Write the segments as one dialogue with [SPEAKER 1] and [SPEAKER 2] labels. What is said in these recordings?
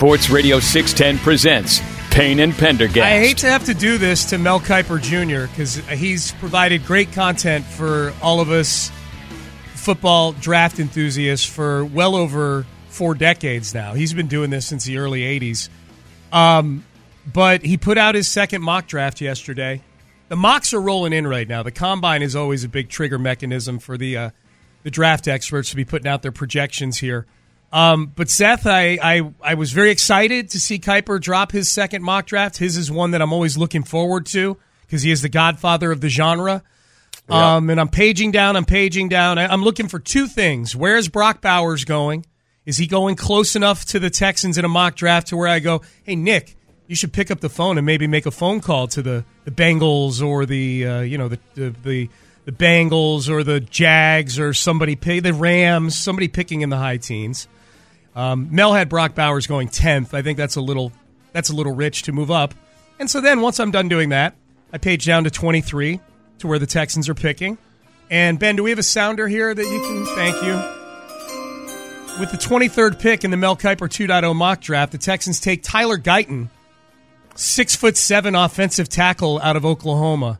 [SPEAKER 1] Sports Radio 610 presents Payne and Pendergast.
[SPEAKER 2] I hate to have to do this to Mel Kiper Jr. because he's provided great content for all of us football draft enthusiasts for well over four decades now. He's been doing this since the early 80s. Um, but he put out his second mock draft yesterday. The mocks are rolling in right now. The combine is always a big trigger mechanism for the uh, the draft experts to be putting out their projections here. Um, but Seth, I, I I was very excited to see Kiper drop his second mock draft. His is one that I'm always looking forward to because he is the godfather of the genre. Um, and I'm paging down, I'm paging down. I, I'm looking for two things. Where is Brock Bowers going? Is he going close enough to the Texans in a mock draft to where I go, hey Nick, you should pick up the phone and maybe make a phone call to the, the Bengals or the uh, you know the, the the the Bengals or the Jags or somebody pay the Rams, somebody picking in the high teens. Um, Mel had Brock Bowers going tenth. I think that's a little that's a little rich to move up. And so then once I'm done doing that, I page down to 23 to where the Texans are picking. And Ben, do we have a sounder here that you can thank you? With the 23rd pick in the Mel Kiper 2.0 mock draft, the Texans take Tyler Guyton, six foot seven offensive tackle out of Oklahoma.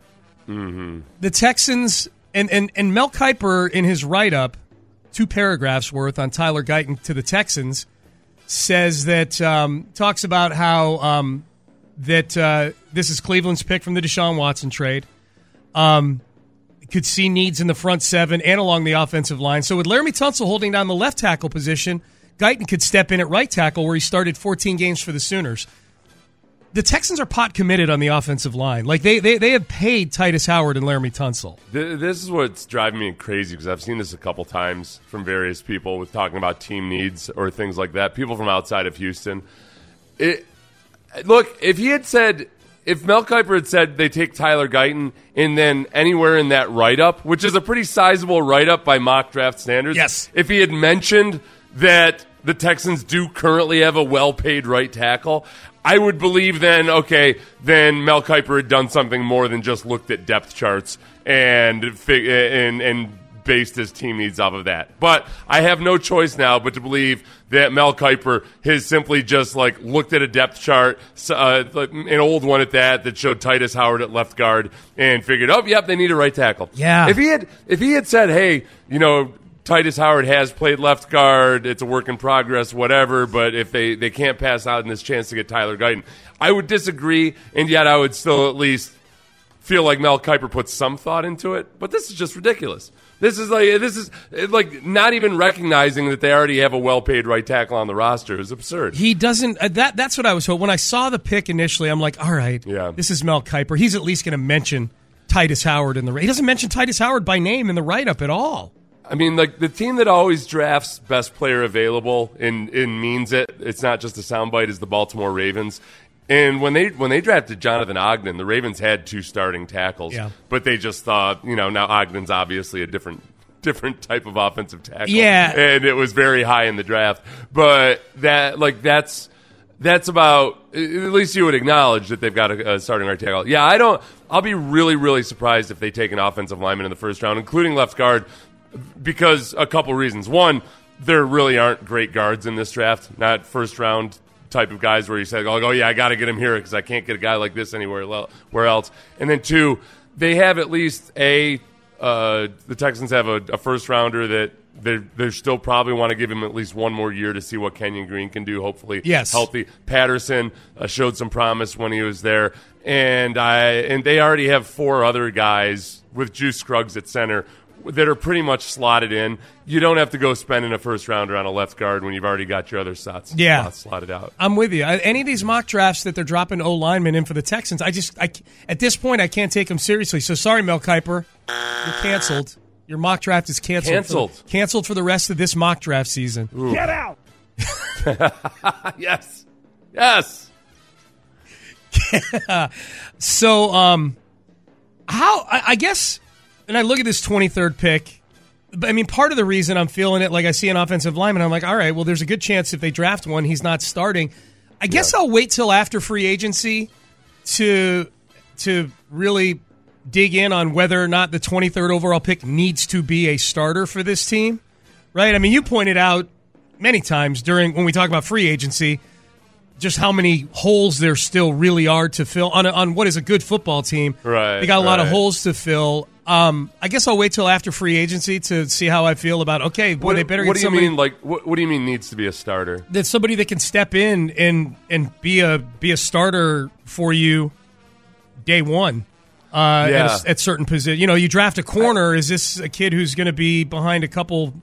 [SPEAKER 2] The Texans and, and, and Mel Kiper in his write up, two paragraphs worth on Tyler Guyton to the Texans, says that um, talks about how um, that uh, this is Cleveland's pick from the Deshaun Watson trade. Um, could see needs in the front seven and along the offensive line. So with Laremy Tunsil holding down the left tackle position, Guyton could step in at right tackle where he started 14 games for the Sooners. The Texans are pot committed on the offensive line. Like they they, they have paid Tytus Howard and Laremy Tunsil.
[SPEAKER 3] This is what's driving me crazy because I've seen this a couple times from various people with talking about team needs or things like that. People from outside of Houston. It, look, if he had said, if Mel Kiper had said they take Tyler Guyton and then anywhere in that write up, which is a pretty sizable write up by mock draft standards,
[SPEAKER 2] Yes.
[SPEAKER 3] If he had mentioned that the Texans do currently have a well paid right tackle, I would believe then, okay, then Mel Kiper had done something more than just looked at depth charts and fig- and and based his team needs off of that. But I have no choice now but to believe that Mel Kiper has simply just like looked at a depth chart, uh, an old one at that that showed Tytus Howard at left guard, and figured, oh, yep, they need a right tackle.
[SPEAKER 2] Yeah.
[SPEAKER 3] If he had if he had said, hey, you know. Tytus Howard has played left guard. It's a work in progress, whatever. But if they, they can't pass out in this chance to get Tyler Guyton, I would disagree, and yet I would still at least feel like Mel Kiper put some thought into it. But this is just ridiculous. This is like this is like not even recognizing that they already have a well-paid right tackle on the roster is absurd.
[SPEAKER 2] He doesn't. Uh, that that's what I was hoping. When I saw the pick initially, I'm like, all right,
[SPEAKER 3] Yeah.
[SPEAKER 2] this is Mel Kiper. He's at least going to mention Tytus Howard in the. He doesn't mention Tytus Howard by name in the write up at all.
[SPEAKER 3] I mean, like the team that always drafts best player available and, and means it. It's not just a soundbite. Is the Baltimore Ravens. And when they when they drafted Jonathan Ogden, the Ravens had two starting tackles,
[SPEAKER 2] Yeah.
[SPEAKER 3] but they just thought, you know, now Ogden's obviously a different different type of offensive tackle,
[SPEAKER 2] Yeah.
[SPEAKER 3] and it was very high in the draft. But that like that's that's about at least you would acknowledge that they've got a, a starting right tackle. Yeah, I don't. I'll be really really surprised if they take an offensive lineman in the first round, including left guard, because a couple reasons. One, there really aren't great guards in this draft, not first round type of guys where you say, "Oh, oh yeah, I got to get him here because I can't get a guy like this anywhere where else." And then two, they have at least a uh, the Texans have a, a first rounder that they they still probably want to give him at least one more year to see what Kenyon Green can do. Hopefully,
[SPEAKER 2] Yes.
[SPEAKER 3] healthy. Patterson uh, showed some promise when he was there, and I and they already have four other guys with Juice Scruggs at center that are pretty much slotted in. You don't have to go spending a first rounder on a left guard when you've already got your other spots,
[SPEAKER 2] Yeah.
[SPEAKER 3] spots slotted out.
[SPEAKER 2] I'm with you. Any of these mock drafts that they're dropping O linemen in for the Texans, I just, I, c- at this point, I can't take them seriously. So sorry, Mel Kiper, you're canceled. Your mock draft is canceled.
[SPEAKER 3] Canceled.
[SPEAKER 2] For, canceled for the rest of this mock draft season. Ooh. Get out.
[SPEAKER 3] yes, yes.
[SPEAKER 2] So, um, how I, I guess, and I look at this 23rd pick. I mean, part of the reason I'm feeling it, like I see an offensive lineman, I'm like, all right, well, there's a good chance if they draft one, he's not starting. I guess I'll wait till after free agency to to really dig in on whether or not the 23rd overall pick needs to be a starter for this team, right? I mean, you pointed out many times during when we talk about free agency just how many holes there still really are to fill on a, on what is a good football team.
[SPEAKER 3] Right,
[SPEAKER 2] they got a lot of holes to fill. Um, I guess I'll wait till after free agency to see how I feel about. Okay, boy,
[SPEAKER 3] What,
[SPEAKER 2] they better
[SPEAKER 3] what
[SPEAKER 2] get
[SPEAKER 3] do you
[SPEAKER 2] somebody
[SPEAKER 3] mean? Like, what, what do you mean needs to be a starter?
[SPEAKER 2] that's somebody that can step in and and be a be a starter for you day one. Uh,
[SPEAKER 3] Yeah.
[SPEAKER 2] at, a, at certain position, you know, you draft a corner. Is this a kid who's going to be behind a couple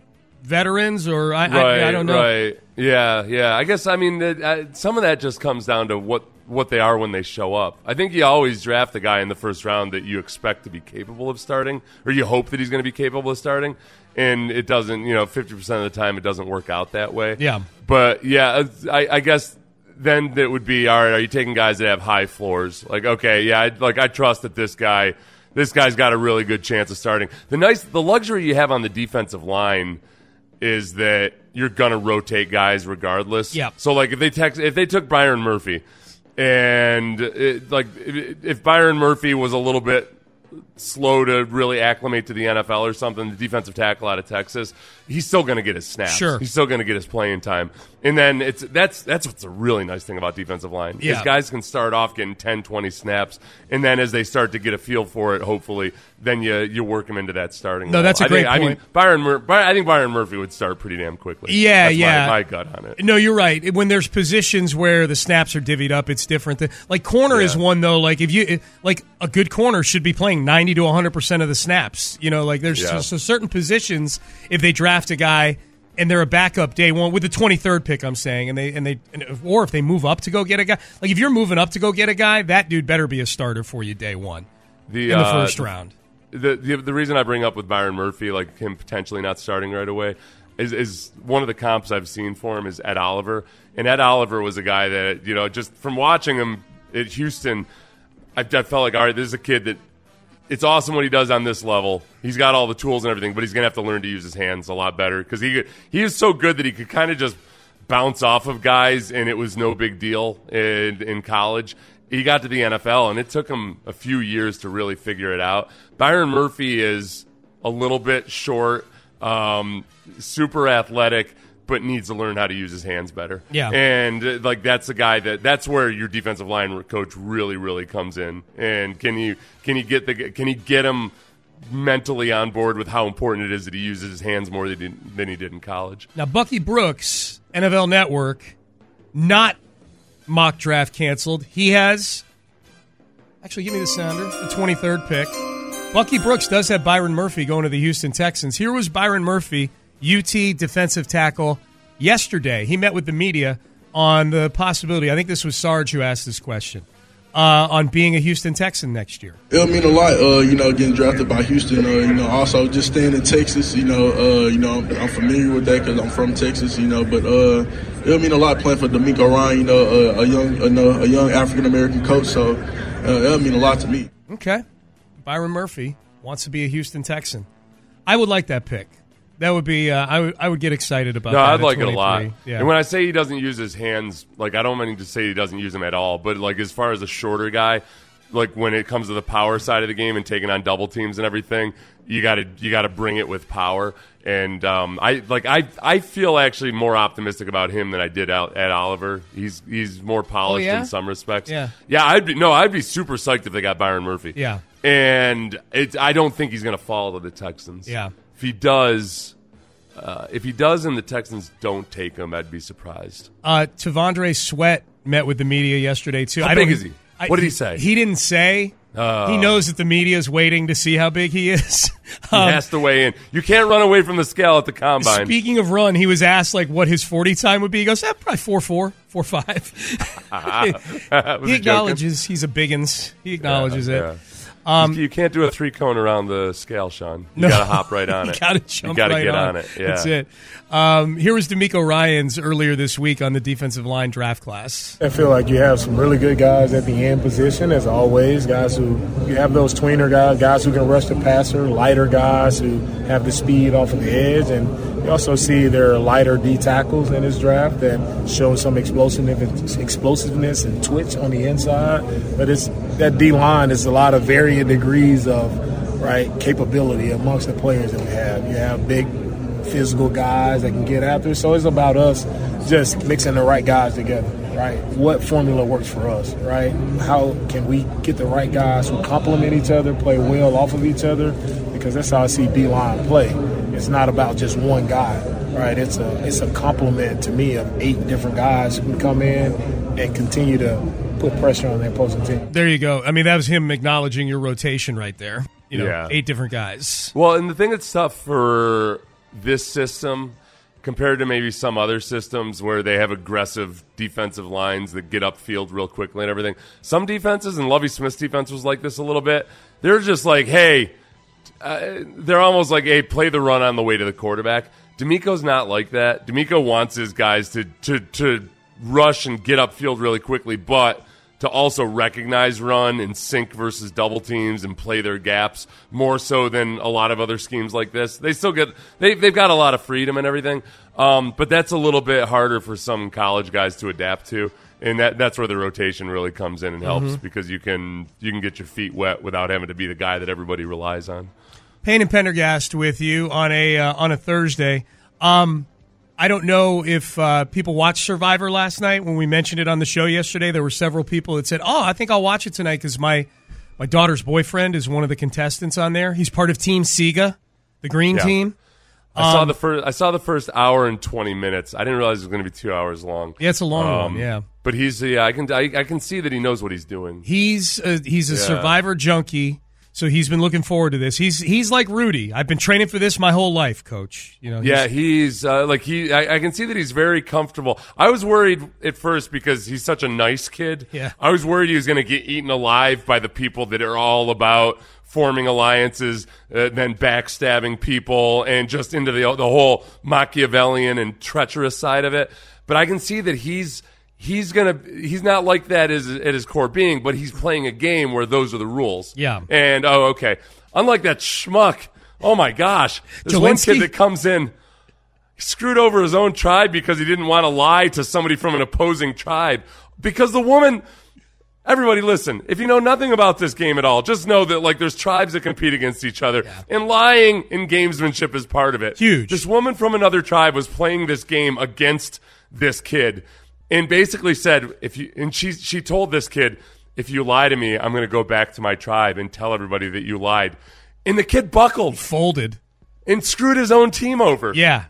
[SPEAKER 2] veterans, or I,
[SPEAKER 3] right,
[SPEAKER 2] I, I don't know.
[SPEAKER 3] Right. Yeah, yeah. I guess I mean uh, some of that just comes down to what what they are when they show up. I think you always draft the guy in the first round that you expect to be capable of starting, or you hope that he's going to be capable of starting, and it doesn't. You know, fifty percent of the time it doesn't work out that way.
[SPEAKER 2] Yeah.
[SPEAKER 3] But yeah, I, I guess then it would be all right. Are you taking guys that have high floors? Like, okay, yeah, I, like I trust that this guy, this guy's got a really good chance of starting. The nice, the luxury you have on the defensive line is that you're gonna rotate guys regardless.
[SPEAKER 2] Yeah.
[SPEAKER 3] So like if they text, if they took Byron Murphy, and it, like if, if Byron Murphy was a little bit slow to really acclimate to the NFL or something, the defensive tackle out of Texas, he's still going to get his snaps.
[SPEAKER 2] Sure.
[SPEAKER 3] he's still going to get his playing time. And then it's that's that's what's a really nice thing about defensive line.
[SPEAKER 2] Yeah.
[SPEAKER 3] Is guys can start off getting 10, 20 snaps, and then as they start to get a feel for it, hopefully, then you you work them into that starting.
[SPEAKER 2] No, that's a
[SPEAKER 3] I
[SPEAKER 2] great
[SPEAKER 3] think, I mean,
[SPEAKER 2] point.
[SPEAKER 3] Byron, Mur- I think Byron Murphy would start pretty damn quickly.
[SPEAKER 2] Yeah,
[SPEAKER 3] That's
[SPEAKER 2] yeah.
[SPEAKER 3] My, gut on it.
[SPEAKER 2] No, you're right. When there's positions where the snaps are divvied up, it's different. Like corner is one though. Like if you like a good corner should be playing 90 to 100 percent of the snaps. You know, like there's
[SPEAKER 3] Yeah.
[SPEAKER 2] so, so certain positions if they draft a guy and they're a backup day one with the 23rd pick, I'm saying, and they and they and, or if they move up to go get a guy, like if you're moving up to go get a guy, that dude better be a starter for you day one
[SPEAKER 3] The,
[SPEAKER 2] in the
[SPEAKER 3] uh,
[SPEAKER 2] first round.
[SPEAKER 3] the, the the reason I bring up with Byron Murphy, like him potentially not starting right away, is is one of the comps I've seen for him is Ed Oliver, and Ed Oliver was a guy that you know just from watching him at Houston, I, I felt like all right, this is a kid that it's awesome what he does on this level. He's got all the tools and everything, but he's gonna have to learn to use his hands a lot better because he he is so good that he could kind of just bounce off of guys, and it was no big deal in in college. He got to the NFL, and it took him a few years to really figure it out. Byron Murphy is a little bit short, um, super athletic, but needs to learn how to use his hands better.
[SPEAKER 2] Yeah.
[SPEAKER 3] and uh, like that's the guy that that's where your defensive line coach really, really comes in. And can you can you get the can he get him mentally on board with how important it is that he uses his hands more than he did, than he did in college?
[SPEAKER 2] Now, Bucky Brooks, NFL Network, not mock draft canceled. He has. Actually, give me the sounder. The 23rd pick. Bucky Brooks does have Byron Murphy going to the Houston Texans. Here was Byron Murphy, UT defensive tackle, yesterday. He met with the media on the possibility. I think this was Sarge who asked this question. Uh, on being a Houston Texan next year.
[SPEAKER 4] It'll mean a lot, uh, you know, getting drafted by Houston. Uh, you know, also just staying in Texas. You know, uh, you know, I'm, I'm familiar with that because I'm from Texas. You know, but uh, it'll mean a lot playing for DeMeco Ryan. You know, uh, a young, a, young African American coach. So uh, it'll mean a lot to me.
[SPEAKER 2] Okay. Byron Murphy wants to be a Houston Texan. I would like that pick. That would be. Uh, I would. I would get excited about.
[SPEAKER 3] No,
[SPEAKER 2] that
[SPEAKER 3] I'd like it a lot.
[SPEAKER 2] Yeah.
[SPEAKER 3] And when I say he doesn't use his hands, like I don't mean to say he doesn't use them at all, but like as far as a shorter guy, like when it comes to the power side of the game and taking on double teams and everything, you got to you got to bring it with power. And um, I like I I feel actually more optimistic about him than I did out at Oliver. He's he's more polished
[SPEAKER 2] Oh, yeah?
[SPEAKER 3] in some respects.
[SPEAKER 2] Yeah.
[SPEAKER 3] yeah. I'd be no, I'd be super psyched if they got Byron Murphy.
[SPEAKER 2] Yeah.
[SPEAKER 3] and it's I don't think he's going to fall to the Texans.
[SPEAKER 2] Yeah.
[SPEAKER 3] If he does. Uh, if he does and the Texans don't take him, I'd be surprised.
[SPEAKER 2] Uh, T'Vondre Sweat met with the media yesterday too.
[SPEAKER 3] How
[SPEAKER 2] I
[SPEAKER 3] big is he?
[SPEAKER 2] I-
[SPEAKER 3] What did he say?
[SPEAKER 2] He didn't say.
[SPEAKER 3] Oh.
[SPEAKER 2] He knows that the media is waiting to see how big he is.
[SPEAKER 3] He
[SPEAKER 2] Um,
[SPEAKER 3] has to weigh in. You can't run away from the scale at the combine.
[SPEAKER 2] Speaking of run, he was asked like what his forty time would be. He goes, eh, probably four four, four five. He
[SPEAKER 3] he
[SPEAKER 2] acknowledges he's a biggins. He acknowledges
[SPEAKER 3] Yeah,
[SPEAKER 2] it. Um,
[SPEAKER 3] you, you can't do a three cone around the scale, Sean. You gotta hop right on
[SPEAKER 2] you
[SPEAKER 3] it.
[SPEAKER 2] Gotta
[SPEAKER 3] you gotta
[SPEAKER 2] right
[SPEAKER 3] get
[SPEAKER 2] on.
[SPEAKER 3] on it. Yeah.
[SPEAKER 2] That's it. Um, here was DeMeco Ryan's earlier this week on the defensive line draft class.
[SPEAKER 5] I feel like you have some really good guys at the end position, as always. Guys who you have those tweener guys, guys who can rush the passer, lighter guys who have the speed off of the edge, and you also see there are lighter D tackles in this draft that show some explosiveness, explosiveness and twitch on the inside. But it's that D line is a lot of varying degrees of right capability amongst the players that we have. You have big physical guys that can get after. So it's about us just mixing the right guys together, right? What formula works for us, right? How can we get the right guys who complement each other, play well off of each other? Because that's how I see D line play. It's not about just one guy, right? It's a it's a complement to me of eight different guys who can come in and continue to put pressure on the opposing team.
[SPEAKER 2] There you go. I mean, that was him acknowledging your rotation right there. You know,
[SPEAKER 3] Yeah.
[SPEAKER 2] eight different guys.
[SPEAKER 3] Well, and the thing that's tough for this system compared to maybe some other systems where they have aggressive defensive lines that get upfield real quickly and everything. Some defenses, and Lovie Smith's defense was like this a little bit. They're just like, hey, uh, they're almost like, hey, play the run on the way to the quarterback. DeMeco's not like that. DeMeco wants his guys to to to rush and get upfield really quickly, but to also recognize run and sync versus double teams and play their gaps more so than a lot of other schemes like this. They still get they they've got a lot of freedom and everything, um, but that's a little bit harder for some college guys to adapt to. And that, that's where the rotation really comes in and helps because you can you can get your feet wet without having to be the guy that everybody relies on.
[SPEAKER 2] Payne and Pendergast with you on a uh, on a Thursday. Um, I don't know if uh, people watched Survivor last night when we mentioned it on the show yesterday. There were several people that said, "Oh, I think I'll watch it tonight because my my daughter's boyfriend is one of the contestants on there. He's part of Team Sega, the green
[SPEAKER 3] Yeah.
[SPEAKER 2] team."
[SPEAKER 3] I saw
[SPEAKER 2] Um,
[SPEAKER 3] the first. I saw the first hour and twenty minutes. I didn't realize it was going to be two hours long.
[SPEAKER 2] Yeah, it's a long
[SPEAKER 3] Um,
[SPEAKER 2] one. Yeah,
[SPEAKER 3] but he's yeah. I can I, I can see that he knows what he's doing.
[SPEAKER 2] he's a, he's a
[SPEAKER 3] Yeah.
[SPEAKER 2] Survivor junkie, so he's been looking forward to this. He's he's like Rudy. I've been training for this my whole life, Coach. You know, he's-
[SPEAKER 3] Yeah, he's uh, like he. I, I can see that he's very comfortable. I was worried at first because he's such a nice kid.
[SPEAKER 2] Yeah.
[SPEAKER 3] I was worried he was going to get eaten alive by the people that are all about forming alliances, uh, then backstabbing people, and just into the the whole Machiavellian and treacherous side of it. But I can see that he's. He's gonna. He's not like that as, at his core being, but he's playing a game where those are the rules.
[SPEAKER 2] Yeah.
[SPEAKER 3] And oh, okay. Unlike that schmuck. Oh my gosh. This one kid that comes in screwed over his own tribe because he didn't want to lie to somebody from an opposing tribe. Because the woman, everybody listen, if you know nothing about this game at all, just know that like there's tribes that compete against each other and lying in gamesmanship is part of it.
[SPEAKER 2] Huge.
[SPEAKER 3] This woman from another tribe was playing this game against this kid and basically said, if you, and she, she told this kid, if you lie to me, I'm going to go back to my tribe and tell everybody that you lied. And the kid buckled
[SPEAKER 2] folded.
[SPEAKER 3] and screwed his own team over.
[SPEAKER 2] Yeah.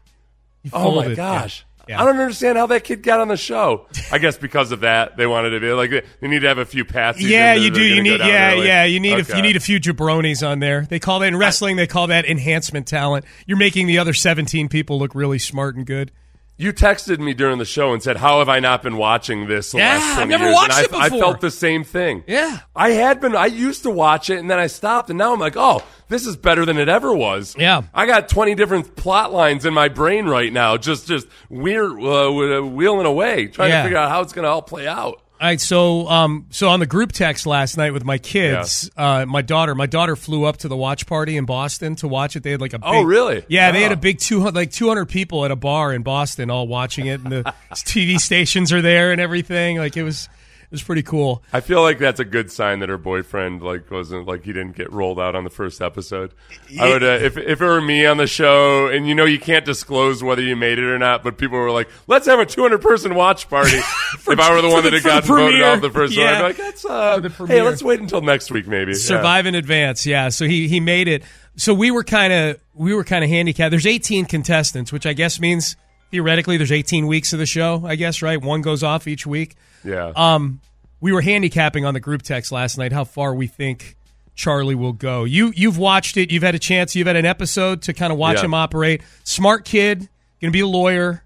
[SPEAKER 3] Oh my gosh.
[SPEAKER 2] Yeah.
[SPEAKER 3] I don't understand how that kid got on the show. I guess because of that, they wanted to be like they need to have a few patsies.
[SPEAKER 2] Yeah, you do. You need yeah,
[SPEAKER 3] early.
[SPEAKER 2] yeah. You need a,
[SPEAKER 3] Okay.
[SPEAKER 2] you need a few jabronis on there. They call that in wrestling. They call that enhancement talent. You're making the other 17 people look really smart and good.
[SPEAKER 3] You texted me during the show and said, "How have I not been watching this?" The
[SPEAKER 2] Yeah,
[SPEAKER 3] last 20
[SPEAKER 2] I've never
[SPEAKER 3] years?
[SPEAKER 2] watched
[SPEAKER 3] and
[SPEAKER 2] it
[SPEAKER 3] I, I felt the same thing.
[SPEAKER 2] Yeah.
[SPEAKER 3] I had been. I used to watch it, and then I stopped, and now I'm like, "Oh, this is better than it ever was."
[SPEAKER 2] Yeah.
[SPEAKER 3] I got 20 different plot lines in my brain right now, just just weird uh, wheeling away, trying
[SPEAKER 2] Yeah.
[SPEAKER 3] to figure out how it's going to all play out.
[SPEAKER 2] All right, so um, so on the group text last night with my kids, uh, my daughter, my daughter flew up to the watch party in Boston to watch it. They had like a big,
[SPEAKER 3] Oh, really?
[SPEAKER 2] Yeah, they had
[SPEAKER 3] Oh.
[SPEAKER 2] a big two hundred like two hundred people at a bar in Boston all watching it, and the TV stations are there and everything. Like it was was pretty cool.
[SPEAKER 3] I feel like that's a good sign that her boyfriend like wasn't like he didn't get rolled out on the first episode. I would uh, if if it were me on the show and you know you can't disclose whether you made it or not, but people were like, "Let's have a 200 person watch party." if I were the one
[SPEAKER 2] the-
[SPEAKER 3] that had gotten voted off the first one, I'd be like, "That's uh, hey, let's wait until next week maybe." Yeah.
[SPEAKER 2] Survive in advance, yeah. So he he made it. so we were kind of we were kind of handicapped. There's 18 contestants, which I guess means theoretically there's 18 weeks of the show. I guess right, one goes off each week.
[SPEAKER 3] Yeah.
[SPEAKER 2] Um, we were handicapping on the group text last night how far we think Charlie will go. You you've watched it. You've had a chance. You've had an episode to kind of watch
[SPEAKER 3] Yeah.
[SPEAKER 2] him operate. Smart kid, going to be a lawyer.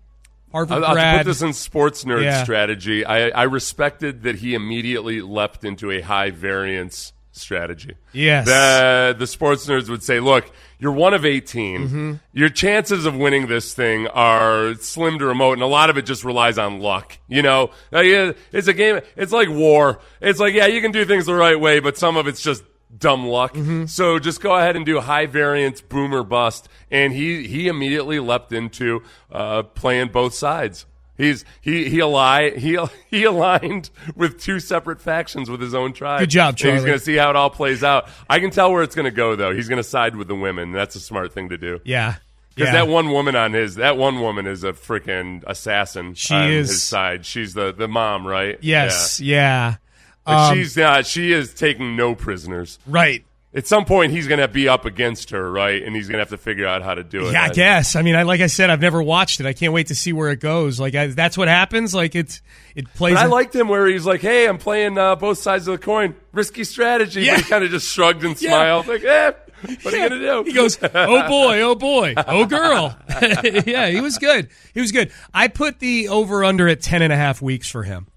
[SPEAKER 2] Harvard
[SPEAKER 3] I'll, I'll
[SPEAKER 2] grad.
[SPEAKER 3] put this in sports nerd
[SPEAKER 2] Yeah.
[SPEAKER 3] strategy. I, I respected that he immediately leapt into a high variance strategy.
[SPEAKER 2] Yes.
[SPEAKER 3] The, the sports nerds would say, look, you're one of 18.
[SPEAKER 2] Mm-hmm.
[SPEAKER 3] Your chances of winning this thing are slim to remote, and a lot of it just relies on luck. You know, it's a game, it's like war. It's like, yeah, you can do things the right way, but some of it's just dumb luck.
[SPEAKER 2] Mm-hmm.
[SPEAKER 3] So just go ahead and do high variance, boomer bust. And he, he immediately leapt into uh, playing both sides. He's he he ali- he he aligned with two separate factions with his own tribe.
[SPEAKER 2] Good job,
[SPEAKER 3] And
[SPEAKER 2] Charlie.
[SPEAKER 3] he's going to see how it all plays out. I can tell where it's going to go though. He's going to side with the women. That's a smart thing to do.
[SPEAKER 2] yeah.
[SPEAKER 3] Because
[SPEAKER 2] Yeah.
[SPEAKER 3] that one woman on his that one woman is a freaking assassin
[SPEAKER 2] She
[SPEAKER 3] on
[SPEAKER 2] is-
[SPEAKER 3] his side. She's the the mom, right?
[SPEAKER 2] Yes. Yeah.
[SPEAKER 3] Yeah.
[SPEAKER 2] Um,
[SPEAKER 3] she's not. She is taking no prisoners.
[SPEAKER 2] right.
[SPEAKER 3] At some point, he's going to be up against her, right? And he's going to have to figure out how to do it.
[SPEAKER 2] Yeah, I guess. I mean, I like I said, I've never watched it. I can't wait to see where it goes. Like I, that's what happens. Like it's it plays.
[SPEAKER 3] But I liked him where he's like, "Hey, I'm playing uh, both sides of the coin. Risky strategy."
[SPEAKER 2] Yeah.
[SPEAKER 3] But he kind of just shrugged and
[SPEAKER 2] Yeah.
[SPEAKER 3] smiled, like, "Eh, what are you gonna do?"
[SPEAKER 2] He goes, "Oh boy, oh boy, oh girl." yeah, he was good. He was good. I put the over under at ten and a half weeks for him.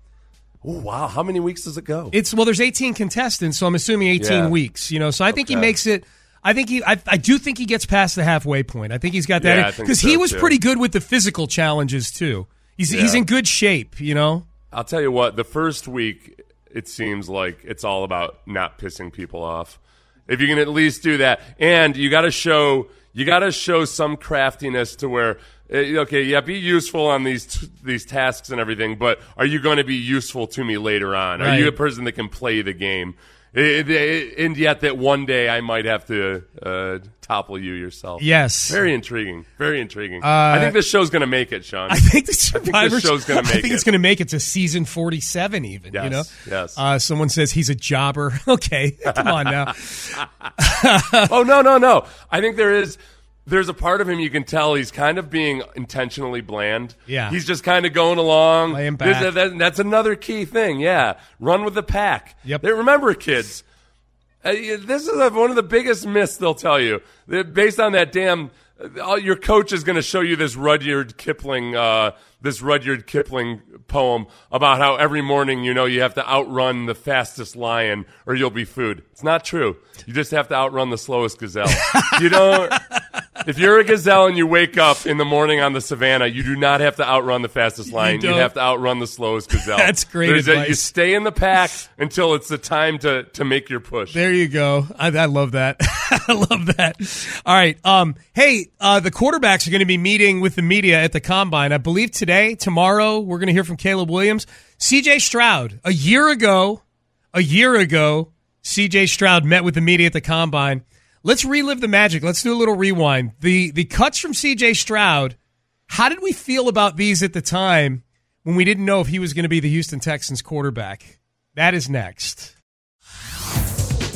[SPEAKER 3] "Oh wow, how many weeks does it go?"
[SPEAKER 2] It's well, there's 18 contestants, so I'm assuming 18
[SPEAKER 3] Yeah.
[SPEAKER 2] weeks. You know, so I think he makes it. I think he. I, I do think he gets past the halfway point. I think he's got that because
[SPEAKER 3] so,
[SPEAKER 2] he was
[SPEAKER 3] too.
[SPEAKER 2] pretty good with the physical challenges too. He's he's in good shape. You know.
[SPEAKER 3] I'll tell you what, the first week, it seems like it's all about not pissing people off. If you can at least do that, and you got to show you got to show some craftiness to where, okay, yeah, be useful on these t- these tasks and everything, but are you going to be useful to me later on? Are you a person that can play the game? Eh, eh, and yet, that one day I might have to uh, topple you yourself.
[SPEAKER 2] Yes.
[SPEAKER 3] very intriguing. Very intriguing. I think this show's going to make it, Sean.
[SPEAKER 2] I think the
[SPEAKER 3] think
[SPEAKER 2] Survivor
[SPEAKER 3] this show's gonna make it.
[SPEAKER 2] I think it's going to make it to season 47 even, you
[SPEAKER 3] Yes,
[SPEAKER 2] know.
[SPEAKER 3] yes.
[SPEAKER 2] Uh, someone says he's a jobber. Okay, come on now.
[SPEAKER 3] oh no no no i think there is there's a part of him you can tell he's kind of being intentionally bland
[SPEAKER 2] Yeah.
[SPEAKER 3] he's just kind of going along
[SPEAKER 2] Laying back.
[SPEAKER 3] that- that's another key thing yeah run with the pack
[SPEAKER 2] Yep.
[SPEAKER 3] They- remember kids uh, this is one of the biggest myths they'll tell you based on that damn uh, your coach is going to show you this Rudyard Kipling, uh, this Rudyard Kipling poem about how every morning you know you have to outrun the fastest lion or you'll be food. It's not true. You just have to outrun the slowest gazelle. you don't. If you're a gazelle and you wake up in the morning on the savannah, you do not have to outrun the fastest lion. You,
[SPEAKER 2] don't.
[SPEAKER 3] have to outrun the slowest gazelle.
[SPEAKER 2] That's great
[SPEAKER 3] There's a- you stay in the pack until it's the time to, to make your push.
[SPEAKER 2] There you go. I, I love that. I love that. All right. Um. Hey, uh, the quarterbacks are going to be meeting with the media at the combine. I believe today, tomorrow, we're going to hear from Caleb Williams, C.J. Stroud. A year ago, a year ago, C.J. Stroud met with the media at the combine. Let's relive the magic. Let's do a little rewind. The the cuts from C.J. Stroud. How did we feel about these at the time when we didn't know if he was going to be the Houston Texans quarterback? That is next.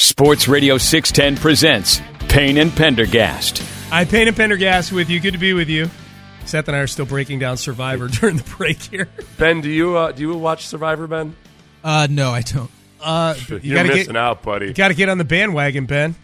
[SPEAKER 1] Sports Radio 610 presents Payne and Pendergast.
[SPEAKER 2] I Payne and Pendergast with you. Good to be with you. Seth and I are still breaking down Survivor during the break here.
[SPEAKER 3] Ben, do you uh, do you watch Survivor, Ben?
[SPEAKER 6] Uh, no, I don't.
[SPEAKER 2] Uh, you
[SPEAKER 3] You're
[SPEAKER 2] gotta
[SPEAKER 3] missing
[SPEAKER 2] get
[SPEAKER 3] out, buddy.
[SPEAKER 2] got to get on the bandwagon, Ben.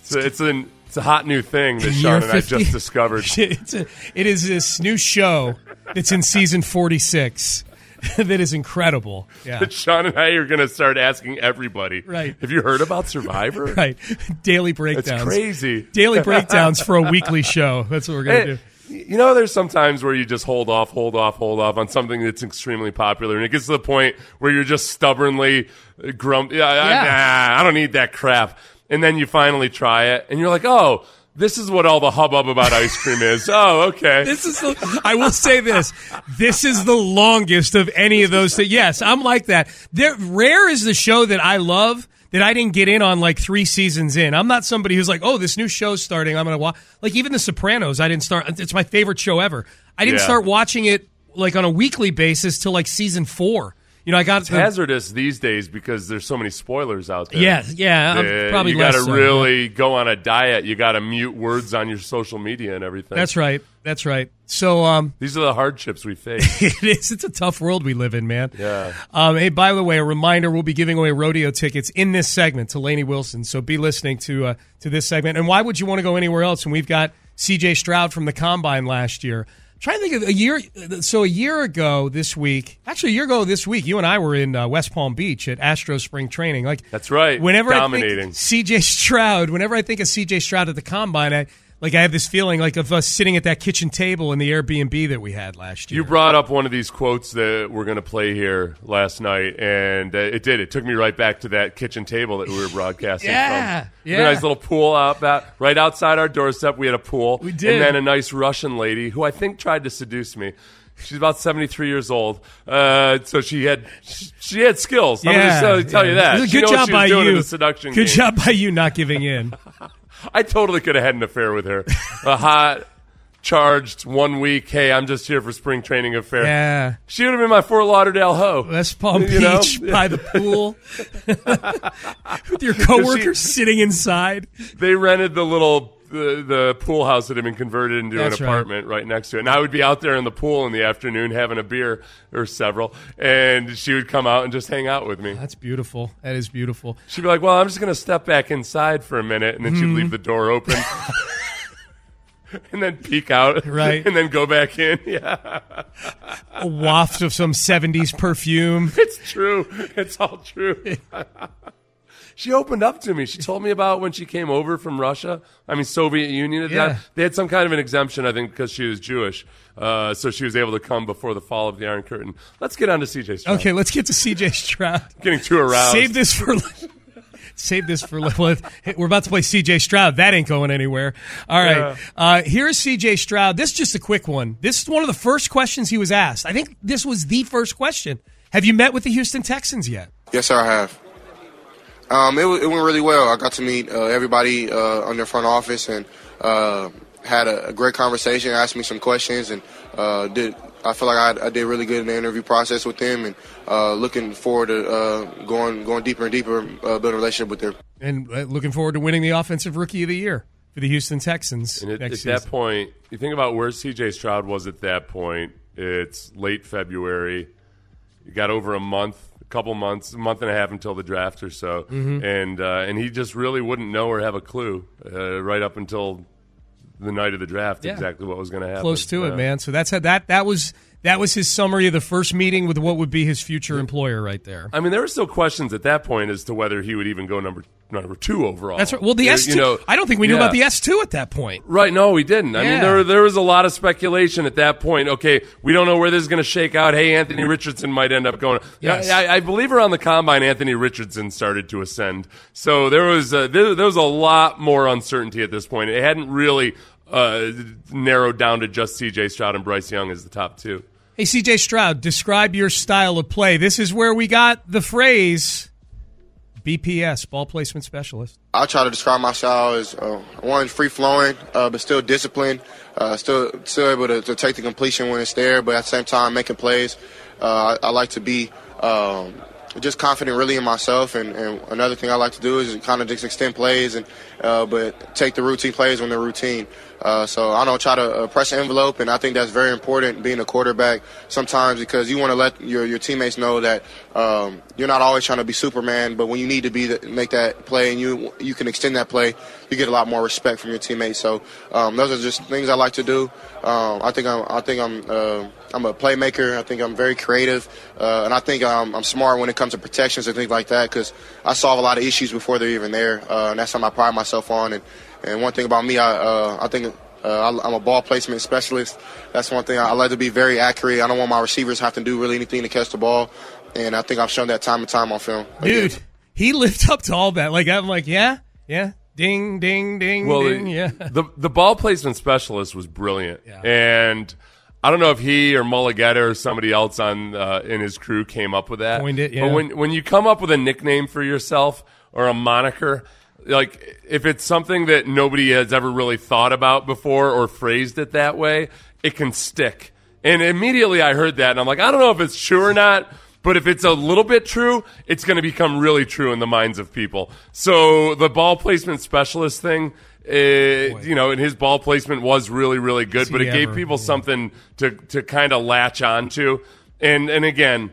[SPEAKER 3] It's a, it's an it's a hot new thing that
[SPEAKER 6] Year
[SPEAKER 3] Sean and I just discovered.
[SPEAKER 2] It's a, it is this new show that's in season forty six that is incredible. Yeah,
[SPEAKER 3] Sean and I are going to start asking everybody.
[SPEAKER 2] Right.
[SPEAKER 3] Have you heard about Survivor?
[SPEAKER 2] right. Daily
[SPEAKER 3] It's
[SPEAKER 2] breakdowns.
[SPEAKER 3] crazy.
[SPEAKER 2] Daily breakdowns for a weekly show. That's what we're gonna
[SPEAKER 3] Hey,
[SPEAKER 2] do.
[SPEAKER 3] you know, there's sometimes where you just hold off, hold off, hold off on something that's extremely popular, and it gets to the point where you're just stubbornly grumpy. Yeah, I, nah, I don't need that crap. And then you finally try it, and you're like, oh, this is what all the hubbub about ice cream is. Oh, okay.
[SPEAKER 2] This is the, I will say this. This is the longest of any of those. That, yes, I'm like that. There, rare is the show that I love that I didn't get in on like three seasons in. I'm not somebody who's like, oh, this new show's starting. I'm going to watch. Like even The Sopranos, I didn't start. It's my favorite show ever. I didn't
[SPEAKER 3] Yeah.
[SPEAKER 2] start watching it like on a weekly basis till like season four. You know, I got
[SPEAKER 3] It's hazardous these days because there's so many spoilers out there.
[SPEAKER 2] Yeah, yeah, I'm
[SPEAKER 3] Uh,
[SPEAKER 2] probably
[SPEAKER 3] you got to
[SPEAKER 2] so,
[SPEAKER 3] really go on a diet. You got to mute words on your social media and everything.
[SPEAKER 2] That's right. That's right. So um,
[SPEAKER 3] These are the hardships we face.
[SPEAKER 2] it is. It's a tough world we live in, man.
[SPEAKER 3] Yeah.
[SPEAKER 2] Um, hey, by the way, a reminder: we'll be giving away rodeo tickets in this segment to Lainey Wilson. So be listening to uh, to this segment. And why would you want to go anywhere else? And we've got C.J. Stroud from the combine last year. Trying to think of a year. So a year ago this week, actually a year ago this week, you and I were in uh, West Palm Beach at Astro Spring Training. Like
[SPEAKER 3] That's right.
[SPEAKER 2] Whenever
[SPEAKER 3] Dominating.
[SPEAKER 2] I think C.J. Stroud, whenever I think of C.J. Stroud at the combine, I like I have this feeling like of us sitting at that kitchen table in the Airbnb that we had last year.
[SPEAKER 3] You brought up one of these quotes that we're going to play here last night, and uh, it did. It took me right back to that kitchen table that we were broadcasting
[SPEAKER 2] Yeah,
[SPEAKER 3] from.
[SPEAKER 2] yeah.
[SPEAKER 3] A nice little pool out back, right outside our doorstep. We had a pool.
[SPEAKER 2] We did.
[SPEAKER 3] And then a nice Russian lady who I think tried to seduce me. She's about seventy three years old, uh, so she had she, she had skills. I'm going to tell you that.
[SPEAKER 2] Good
[SPEAKER 3] She
[SPEAKER 2] job by you.
[SPEAKER 3] the seduction
[SPEAKER 2] Good
[SPEAKER 3] game.
[SPEAKER 2] job by you not giving in.
[SPEAKER 3] I totally could have had an affair with her. A hot, charged one week. Hey, I'm just here for spring training affair.
[SPEAKER 2] Yeah.
[SPEAKER 3] She would have been my Fort Lauderdale hoe.
[SPEAKER 2] West Palm
[SPEAKER 3] You know?
[SPEAKER 2] Beach by the pool with your coworkers sitting inside.
[SPEAKER 3] They rented the little the, the pool house that had been converted into
[SPEAKER 2] That's
[SPEAKER 3] an
[SPEAKER 2] right.
[SPEAKER 3] apartment right. next to it. And I would be out there in the pool in the afternoon having a beer or several, and she would come out and just hang out with me.
[SPEAKER 2] That's beautiful. That is beautiful.
[SPEAKER 3] She'd be like, "Well, I'm just going to step back inside for a minute," and then
[SPEAKER 2] Mm-hmm.
[SPEAKER 3] she'd leave the door open. And then peek out,
[SPEAKER 2] Right.
[SPEAKER 3] And then go back in. Yeah,
[SPEAKER 2] A waft of some 70s perfume.
[SPEAKER 3] it's true. It's all true. she opened up to me. She told me about when she came over from Russia. I mean, Soviet Union at
[SPEAKER 2] Yeah.
[SPEAKER 3] time. They had some kind of an exemption, I think, because she was Jewish. Uh, so she was able to come before the fall of the Iron Curtain. Let's get on to CJ Stroud.
[SPEAKER 2] Okay, let's get to CJ Stroud.
[SPEAKER 3] Getting too aroused.
[SPEAKER 2] Save this for. Save this for. well, hey, We're about to play CJ Stroud. That ain't going anywhere. All right.
[SPEAKER 3] Yeah.
[SPEAKER 2] Uh, here's CJ Stroud. This is just a quick one. This is one of the first questions he was asked. I think this was the first question. Have you met with the Houston Texans yet?
[SPEAKER 6] Yes, sir, I have. Um, it, it went really well. I got to meet uh, everybody uh, on their front office and uh, had a, a great conversation. Asked me some questions and uh, did. I feel like I, I did really good in the interview process with them, and uh, looking forward to uh, going going deeper and deeper, uh, building a relationship with them.
[SPEAKER 2] And uh, looking forward to winning the Offensive Rookie of the Year for the Houston Texans
[SPEAKER 3] And at,
[SPEAKER 2] next
[SPEAKER 3] at that
[SPEAKER 2] season.
[SPEAKER 3] point, you think about where CJ Stroud was at that point. It's late February. You got over a month, a couple months, a month and a half until the draft or so,
[SPEAKER 2] Mm-hmm.
[SPEAKER 3] and uh, and he just really wouldn't know or have a clue uh, right up until the night of the draft
[SPEAKER 2] Yeah.
[SPEAKER 3] exactly what was going to happen.
[SPEAKER 2] Close to it, man. So that's how that that was that was his summary of the first meeting with what would be his future employer right there.
[SPEAKER 3] I mean, there were still questions at that point as to whether he would even go number number two overall.
[SPEAKER 2] That's right. Well, the S two.
[SPEAKER 3] you know,
[SPEAKER 2] I don't think we knew
[SPEAKER 3] yeah.
[SPEAKER 2] about the S two at that point.
[SPEAKER 3] Right, no, we didn't. I mean, there there was a lot of speculation at that point. Okay, we don't know where this is going to shake out. Hey, Anthony Richardson might end up going.
[SPEAKER 2] Yes.
[SPEAKER 3] I, I believe around the combine, Anthony Richardson started to ascend. So there was a, there, there was a lot more uncertainty at this point. It hadn't really uh, narrowed down to just C.J. Stroud and Bryce Young as the top two.
[SPEAKER 2] Hey, CJ Stroud, describe your style of play. This is where we got the phrase BPS, ball placement specialist.
[SPEAKER 6] I try to describe my style as uh, one free flowing, uh, but still disciplined, uh, still still able to, to take the completion when it's there, but at the same time making plays. Uh, I, I like to be um, just confident really in myself, and, and another thing I like to do is kind of just extend plays, and uh, but take the routine plays when they're routine. Uh, so I don't try to uh, press the envelope, and I think that's very important being a quarterback sometimes because you want to let your, your teammates know that um, you're not always trying to be Superman, but when you need to be the, make that play and you you can extend that play, you get a lot more respect from your teammates. So um, those are just things I like to do. Um, I think I'm I think I'm uh, I'm a playmaker. I think I'm very creative, uh, and I think I'm, I'm smart when it comes to protections and things like that because I solve a lot of issues before they're even there, uh, and that's something I pride myself on. And and one thing about me, I uh, I think. Uh, I- I'm a ball placement specialist. That's one thing. I I like to be very accurate. I don't want my receivers to have to do really anything to catch the ball, and I think I've shown that time and time on film.
[SPEAKER 2] Dude, he lived up to all that. Like I'm like, yeah, yeah. Ding, ding, ding,
[SPEAKER 3] Well,
[SPEAKER 2] ding. Yeah.
[SPEAKER 3] the the ball placement specialist was brilliant,
[SPEAKER 2] Yeah.
[SPEAKER 3] and I don't know if he or Mulugheta or somebody else on uh, in his crew came up with that.
[SPEAKER 2] Coined it, yeah.
[SPEAKER 3] But when when you come up with a nickname for yourself or a moniker, like if it's something that nobody has ever really thought about before or phrased it that way, it can stick. And immediately I heard that, and I'm like, I don't know if it's true or not. But if it's a little bit true, it's going to become really true in the minds of people. So the ball placement specialist thing, uh, you know, and his ball placement was really, really good. But it gave
[SPEAKER 2] ever?
[SPEAKER 3] people something to to kind of latch onto. And and again,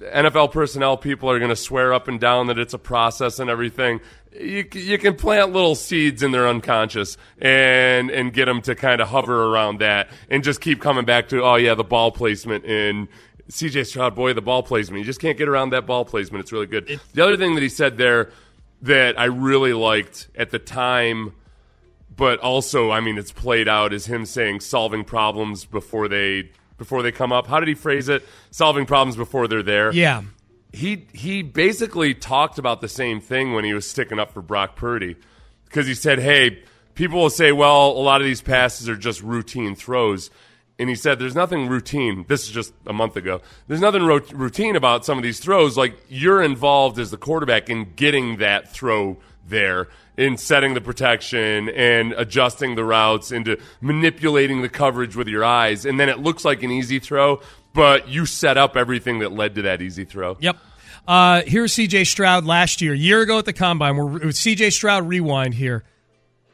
[SPEAKER 3] NFL personnel people are going to swear up and down that it's a process and everything. You, you can plant little seeds in their unconscious and and get them to kind of hover around that and just keep coming back to oh yeah the ball placement in CJ Stroud boy the ball placement you just can't get around that ball placement it's really good. the other thing that he said there that I really liked at the time but also I mean it's played out is him saying solving problems before they before they come up. How did he phrase it? Solving problems before they're there
[SPEAKER 2] Yeah.
[SPEAKER 3] he he basically talked about the same thing when he was sticking up for Brock Purdy because he said, "Hey, people will say, well, a lot of these passes are just routine throws." And he said, "There's nothing routine. This is just a month ago. There's nothing ro- routine about some of these throws. Like you're involved as the quarterback in getting that throw there, in setting the protection and adjusting the routes, into manipulating the coverage with your eyes, and then it looks like an easy throw, but you set up everything that led to that easy throw."
[SPEAKER 2] Yep. Uh, here's CJ Stroud last year, year ago at the combine. We're with CJ Stroud rewind here.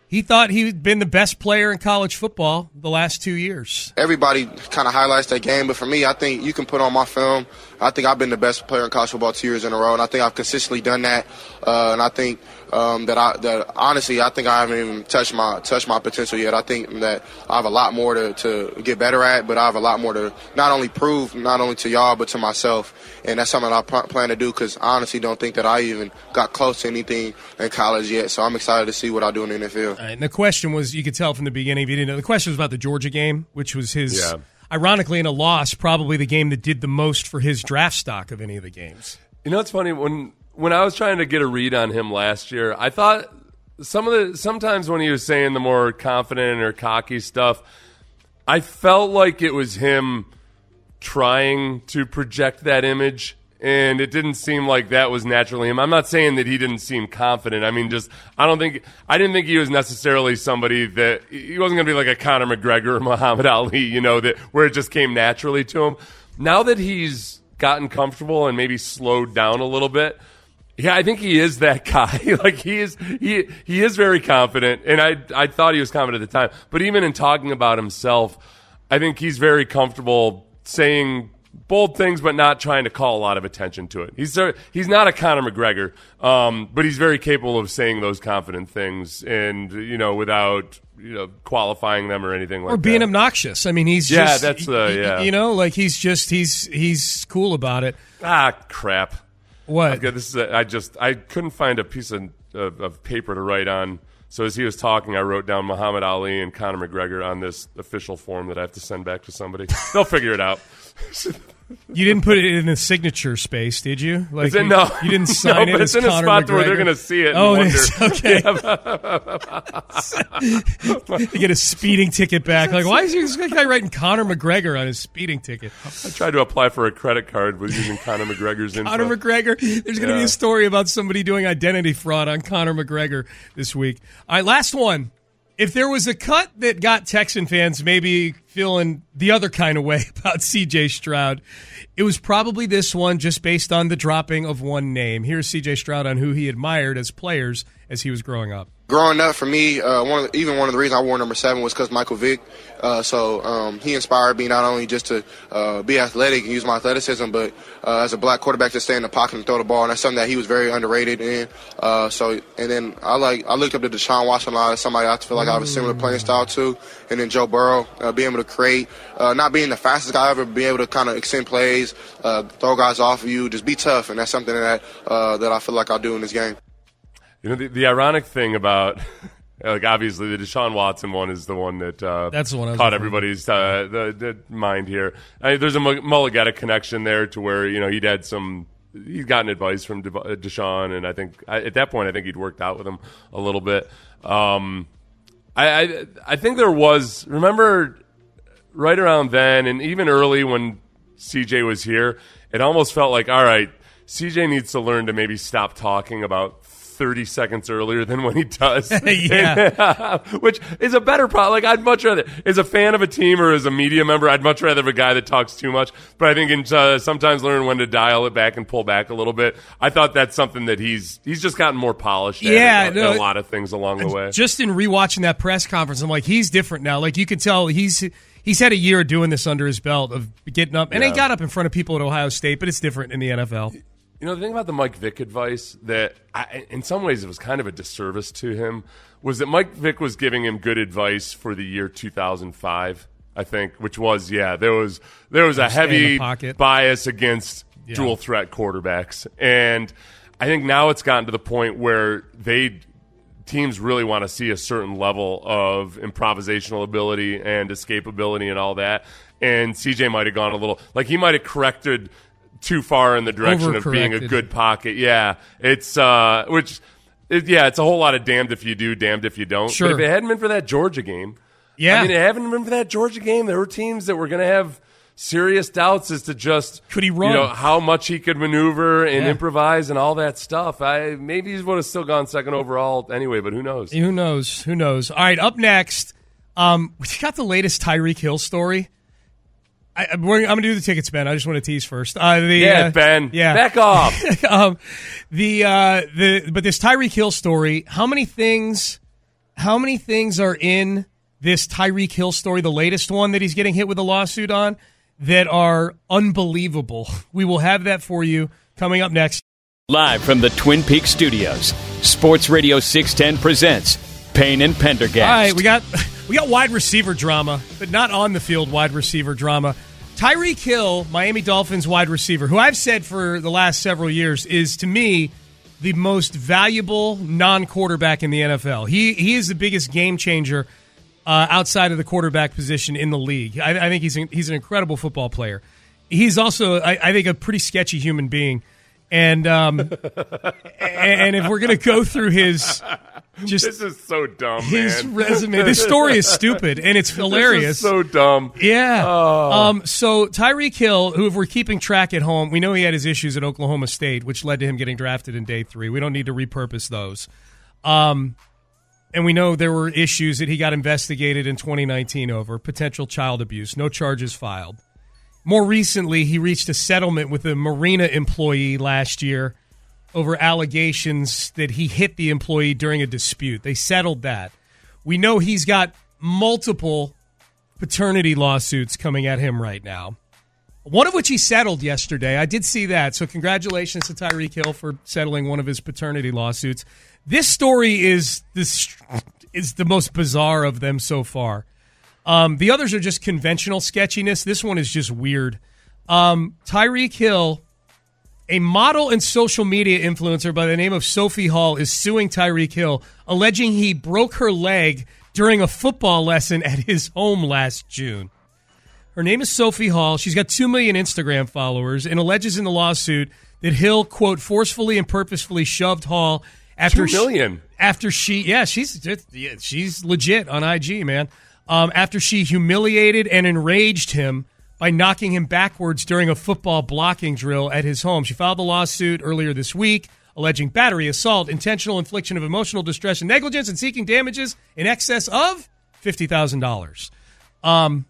[SPEAKER 2] He thought he'd been the best player in college football the last two years.
[SPEAKER 6] everybody kind of highlights that game, but for me, I think you can put on my film. I think I've been the best player in college football two years in a row, and I think I've consistently done that. Uh, and I think um, that I that honestly, I think I haven't even touched my touched my potential yet. I think that I have a lot more to, to get better at, but I have a lot more to not only prove, not only to y'all, but to myself. And that's something I plan to do because I honestly don't think that I even got close to anything in college yet. So I'm excited to see what I do in the NFL.
[SPEAKER 2] All right, and the question was, you could tell from the beginning, if you didn't know, the question was about the Georgia game, which was his,
[SPEAKER 3] Yeah.
[SPEAKER 2] ironically, in a loss, probably the game that did the most for his draft stock of any of the games.
[SPEAKER 3] You know, it's funny when when I was trying to get a read on him last year, I thought some of the sometimes when he was saying the more confident or cocky stuff, I felt like it was him trying to project that image. And it didn't seem like that was naturally him. I'm not saying that he didn't seem confident. I mean, just I don't think I didn't think he was necessarily somebody that he wasn't going to be like a Conor McGregor or Muhammad Ali, you know, that where it just came naturally to him. Now that he's gotten comfortable and maybe slowed down a little bit, yeah, I think he is that guy. like he is, he he is very confident, and I I thought he was confident at the time. But even in talking about himself, I think he's very comfortable saying bold things, but not trying to call a lot of attention to it. He's he's not a Conor McGregor, um, but he's very capable of saying those confident things, and you know, without you know qualifying them or anything like that.
[SPEAKER 2] Or being
[SPEAKER 3] that.
[SPEAKER 2] obnoxious. I mean, he's
[SPEAKER 3] Yeah,
[SPEAKER 2] just,
[SPEAKER 3] that's
[SPEAKER 2] y-
[SPEAKER 3] yeah.
[SPEAKER 2] You know, like he's just, he's, he's cool about it.
[SPEAKER 3] ah, crap.
[SPEAKER 2] What?
[SPEAKER 3] Got- this is a, I just I couldn't find a piece of, of, of paper to write on. So as he was talking, I wrote down Muhammad Ali and Conor McGregor on this official form that I have to send back to somebody. They'll figure it out.
[SPEAKER 2] You didn't put it in the signature space, did you? Like
[SPEAKER 3] it- no.
[SPEAKER 2] you didn't
[SPEAKER 3] No,
[SPEAKER 2] sign it.
[SPEAKER 3] but it's in a
[SPEAKER 2] Conor
[SPEAKER 3] spot where they're gonna see it and
[SPEAKER 2] Oh, it
[SPEAKER 3] wonder.
[SPEAKER 2] is? okay. you get a speeding ticket back. Like, why is this guy writing Conor McGregor on his speeding ticket?
[SPEAKER 3] I tried to apply for a credit card with using Conor McGregor's info.
[SPEAKER 2] Conor McGregor. There's going to be a story about somebody doing identity fraud on Conor McGregor this week. All right, last one. If there was a cut that got Texan fans maybe feeling the other kind of way about CJ Stroud, it was probably this one just based on the dropping of one name. Here's CJ Stroud on who he admired as players as he was growing up.
[SPEAKER 6] growing up for me, uh, one of the, even one of the reasons I wore number seven was because Michael Vick. Uh, so um, he inspired me not only just to uh, be athletic and use my athleticism, but uh, as a black quarterback to stay in the pocket and throw the ball. And that's something that he was very underrated in. Uh, so and then I like I looked up to Deshaun Watson a lot as somebody I feel like I have a similar playing style to. And then Joe Burrow, uh, being able to create, uh, not being the fastest guy ever, but being able to kind of extend plays, uh, throw guys off of you, just be tough. And that's something that uh, that I feel like I do in this game.
[SPEAKER 3] You know, the, the ironic thing about, like, obviously the Deshaun Watson one is the one that uh,
[SPEAKER 2] That's the one I
[SPEAKER 3] caught everybody's uh, the, the mind here. I mean, there's a Mu- Mulugheta connection there to where you know he'd had some he'd gotten advice from De- uh, Deshaun, and I think at that point I think he'd worked out with him a little bit. Um, I, I I think there was remember right around then, and even early when CJ was here, it almost felt like all right, CJ needs to learn to maybe stop talking about 30 seconds earlier than when he does.
[SPEAKER 2] Yeah.
[SPEAKER 3] Which is a better problem. Like, I'd much rather, as a fan of a team or as a media member, I'd much rather have a guy that talks too much. But I think in, uh, sometimes learn when to dial it back and pull back a little bit. I thought that's something that he's he's just gotten more polished
[SPEAKER 2] Yeah,
[SPEAKER 3] at,
[SPEAKER 2] no,
[SPEAKER 3] at a lot of things along the way.
[SPEAKER 2] Just in rewatching that press conference, I'm like, he's different now. Like you can tell he's he's had a year of doing this under his belt of getting up, and he got up in front of people at Ohio State, but it's different in the NFL.
[SPEAKER 3] You know, the thing about the Mike Vick advice that, I, in some ways, it was kind of a disservice to him was that Mike Vick was giving him good advice for the year 2005. I think, which was yeah, there was there was a
[SPEAKER 2] Stay in the
[SPEAKER 3] heavy bias against
[SPEAKER 2] Yeah.
[SPEAKER 3] dual threat quarterbacks, and I think now it's gotten to the point where they teams really want to see a certain level of improvisational ability and escapability and all that. And CJ might have gone a little like he might have corrected too far in the direction of being a good pocket. Yeah, it's uh, which, it, yeah, it's a whole lot of damned if you do, damned if you don't.
[SPEAKER 2] Sure.
[SPEAKER 3] But if it hadn't been for that Georgia game,
[SPEAKER 2] Yeah.
[SPEAKER 3] I mean, it hadn't been for that Georgia game, there were teams that were going to have serious doubts as to just
[SPEAKER 2] Could he run?
[SPEAKER 3] You know how much he could maneuver and
[SPEAKER 2] Yeah.
[SPEAKER 3] improvise and all that stuff. I maybe he would have still gone second overall anyway, but who knows?
[SPEAKER 2] Who knows? Who knows? All right, up next, um, we got the latest Tyreek Hill story. I, I'm going to do the tickets, Ben. I just want to tease first. Uh, the,
[SPEAKER 3] Yeah,
[SPEAKER 2] uh,
[SPEAKER 3] Ben.
[SPEAKER 2] Yeah,
[SPEAKER 3] back off.
[SPEAKER 2] um, the uh, the but this Tyreek Hill story. How many things? How many things are in this Tyreek Hill story? The latest one that he's getting hit with a lawsuit on that are unbelievable. We will have that for you coming up next.
[SPEAKER 1] Live from the Twin Peaks studios, Sports Radio 610 presents Payne and Pendergast.
[SPEAKER 2] All right, we got we got wide receiver drama, but not on the field wide receiver drama. Tyreek Hill, Miami Dolphins wide receiver, who I've said for the last several years is to me the most valuable non-quarterback in the NFL. He he is the biggest game changer uh, outside of the quarterback position in the league. I, I think he's an, he's an incredible football player. He's also, I, I think, a pretty sketchy human being. And um, and if we're gonna go through his just
[SPEAKER 3] this is so dumb,
[SPEAKER 2] his
[SPEAKER 3] man.
[SPEAKER 2] resume. This story is stupid and it's hilarious.
[SPEAKER 3] This is so dumb.
[SPEAKER 2] yeah.
[SPEAKER 3] Oh.
[SPEAKER 2] Um. So Tyreek Hill, who if we're keeping track at home, we know he had his issues at Oklahoma State, which led to him getting drafted in day three. We don't need to repurpose those. Um. And we know there were issues that he got investigated in 2019 over potential child abuse. No charges filed. More recently, he reached a settlement with a marina employee last year over allegations that he hit the employee during a dispute. They settled that. We know he's got multiple paternity lawsuits coming at him right now. One of which he settled yesterday. I did see that. So congratulations to Tyreek Hill for settling one of his paternity lawsuits. This story is this is the most bizarre of them so far. Um, the others are just conventional sketchiness. This one is just weird. Um, Tyreek Hill, a model and social media influencer by the name of Sophie Hall, is suing Tyreek Hill, alleging he broke her leg during a football lesson at his home last June. Her name is Sophie Hall. She's got 2 million Instagram followers and alleges in the lawsuit that Hill, quote, forcefully and purposefully shoved Hall after
[SPEAKER 3] Two million.
[SPEAKER 2] She, after she, yeah, she's she's legit on IG, man. Um, after she humiliated and enraged him by knocking him backwards during a football blocking drill at his home. She filed the lawsuit earlier this week, alleging battery, assault, intentional infliction of emotional distress and negligence, and seeking damages in excess of fifty thousand dollars. Um,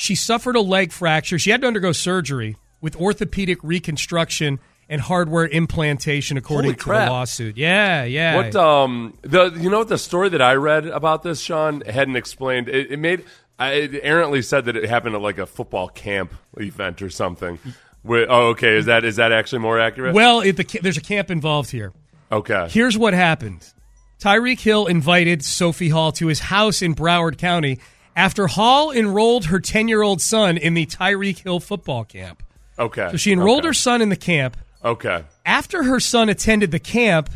[SPEAKER 2] she suffered a leg fracture. She had to undergo surgery with orthopedic reconstruction and hardware implantation, according to the lawsuit. Yeah, yeah.
[SPEAKER 3] What um the you know what the story that I read about this Sean hadn't explained it, it made I it errantly said that it happened at like a football camp event or something. Where, oh, okay. Is that is that actually more accurate?
[SPEAKER 2] well, it, the, there's a camp involved here.
[SPEAKER 3] okay.
[SPEAKER 2] Here's what happened Tyreek Hill invited Sophie Hall to his house in Broward County after Hall enrolled her 10 year old son in the Tyreek Hill football camp.
[SPEAKER 3] Okay.
[SPEAKER 2] So she enrolled
[SPEAKER 3] okay.
[SPEAKER 2] her son in the camp.
[SPEAKER 3] Okay.
[SPEAKER 2] After her son attended the camp,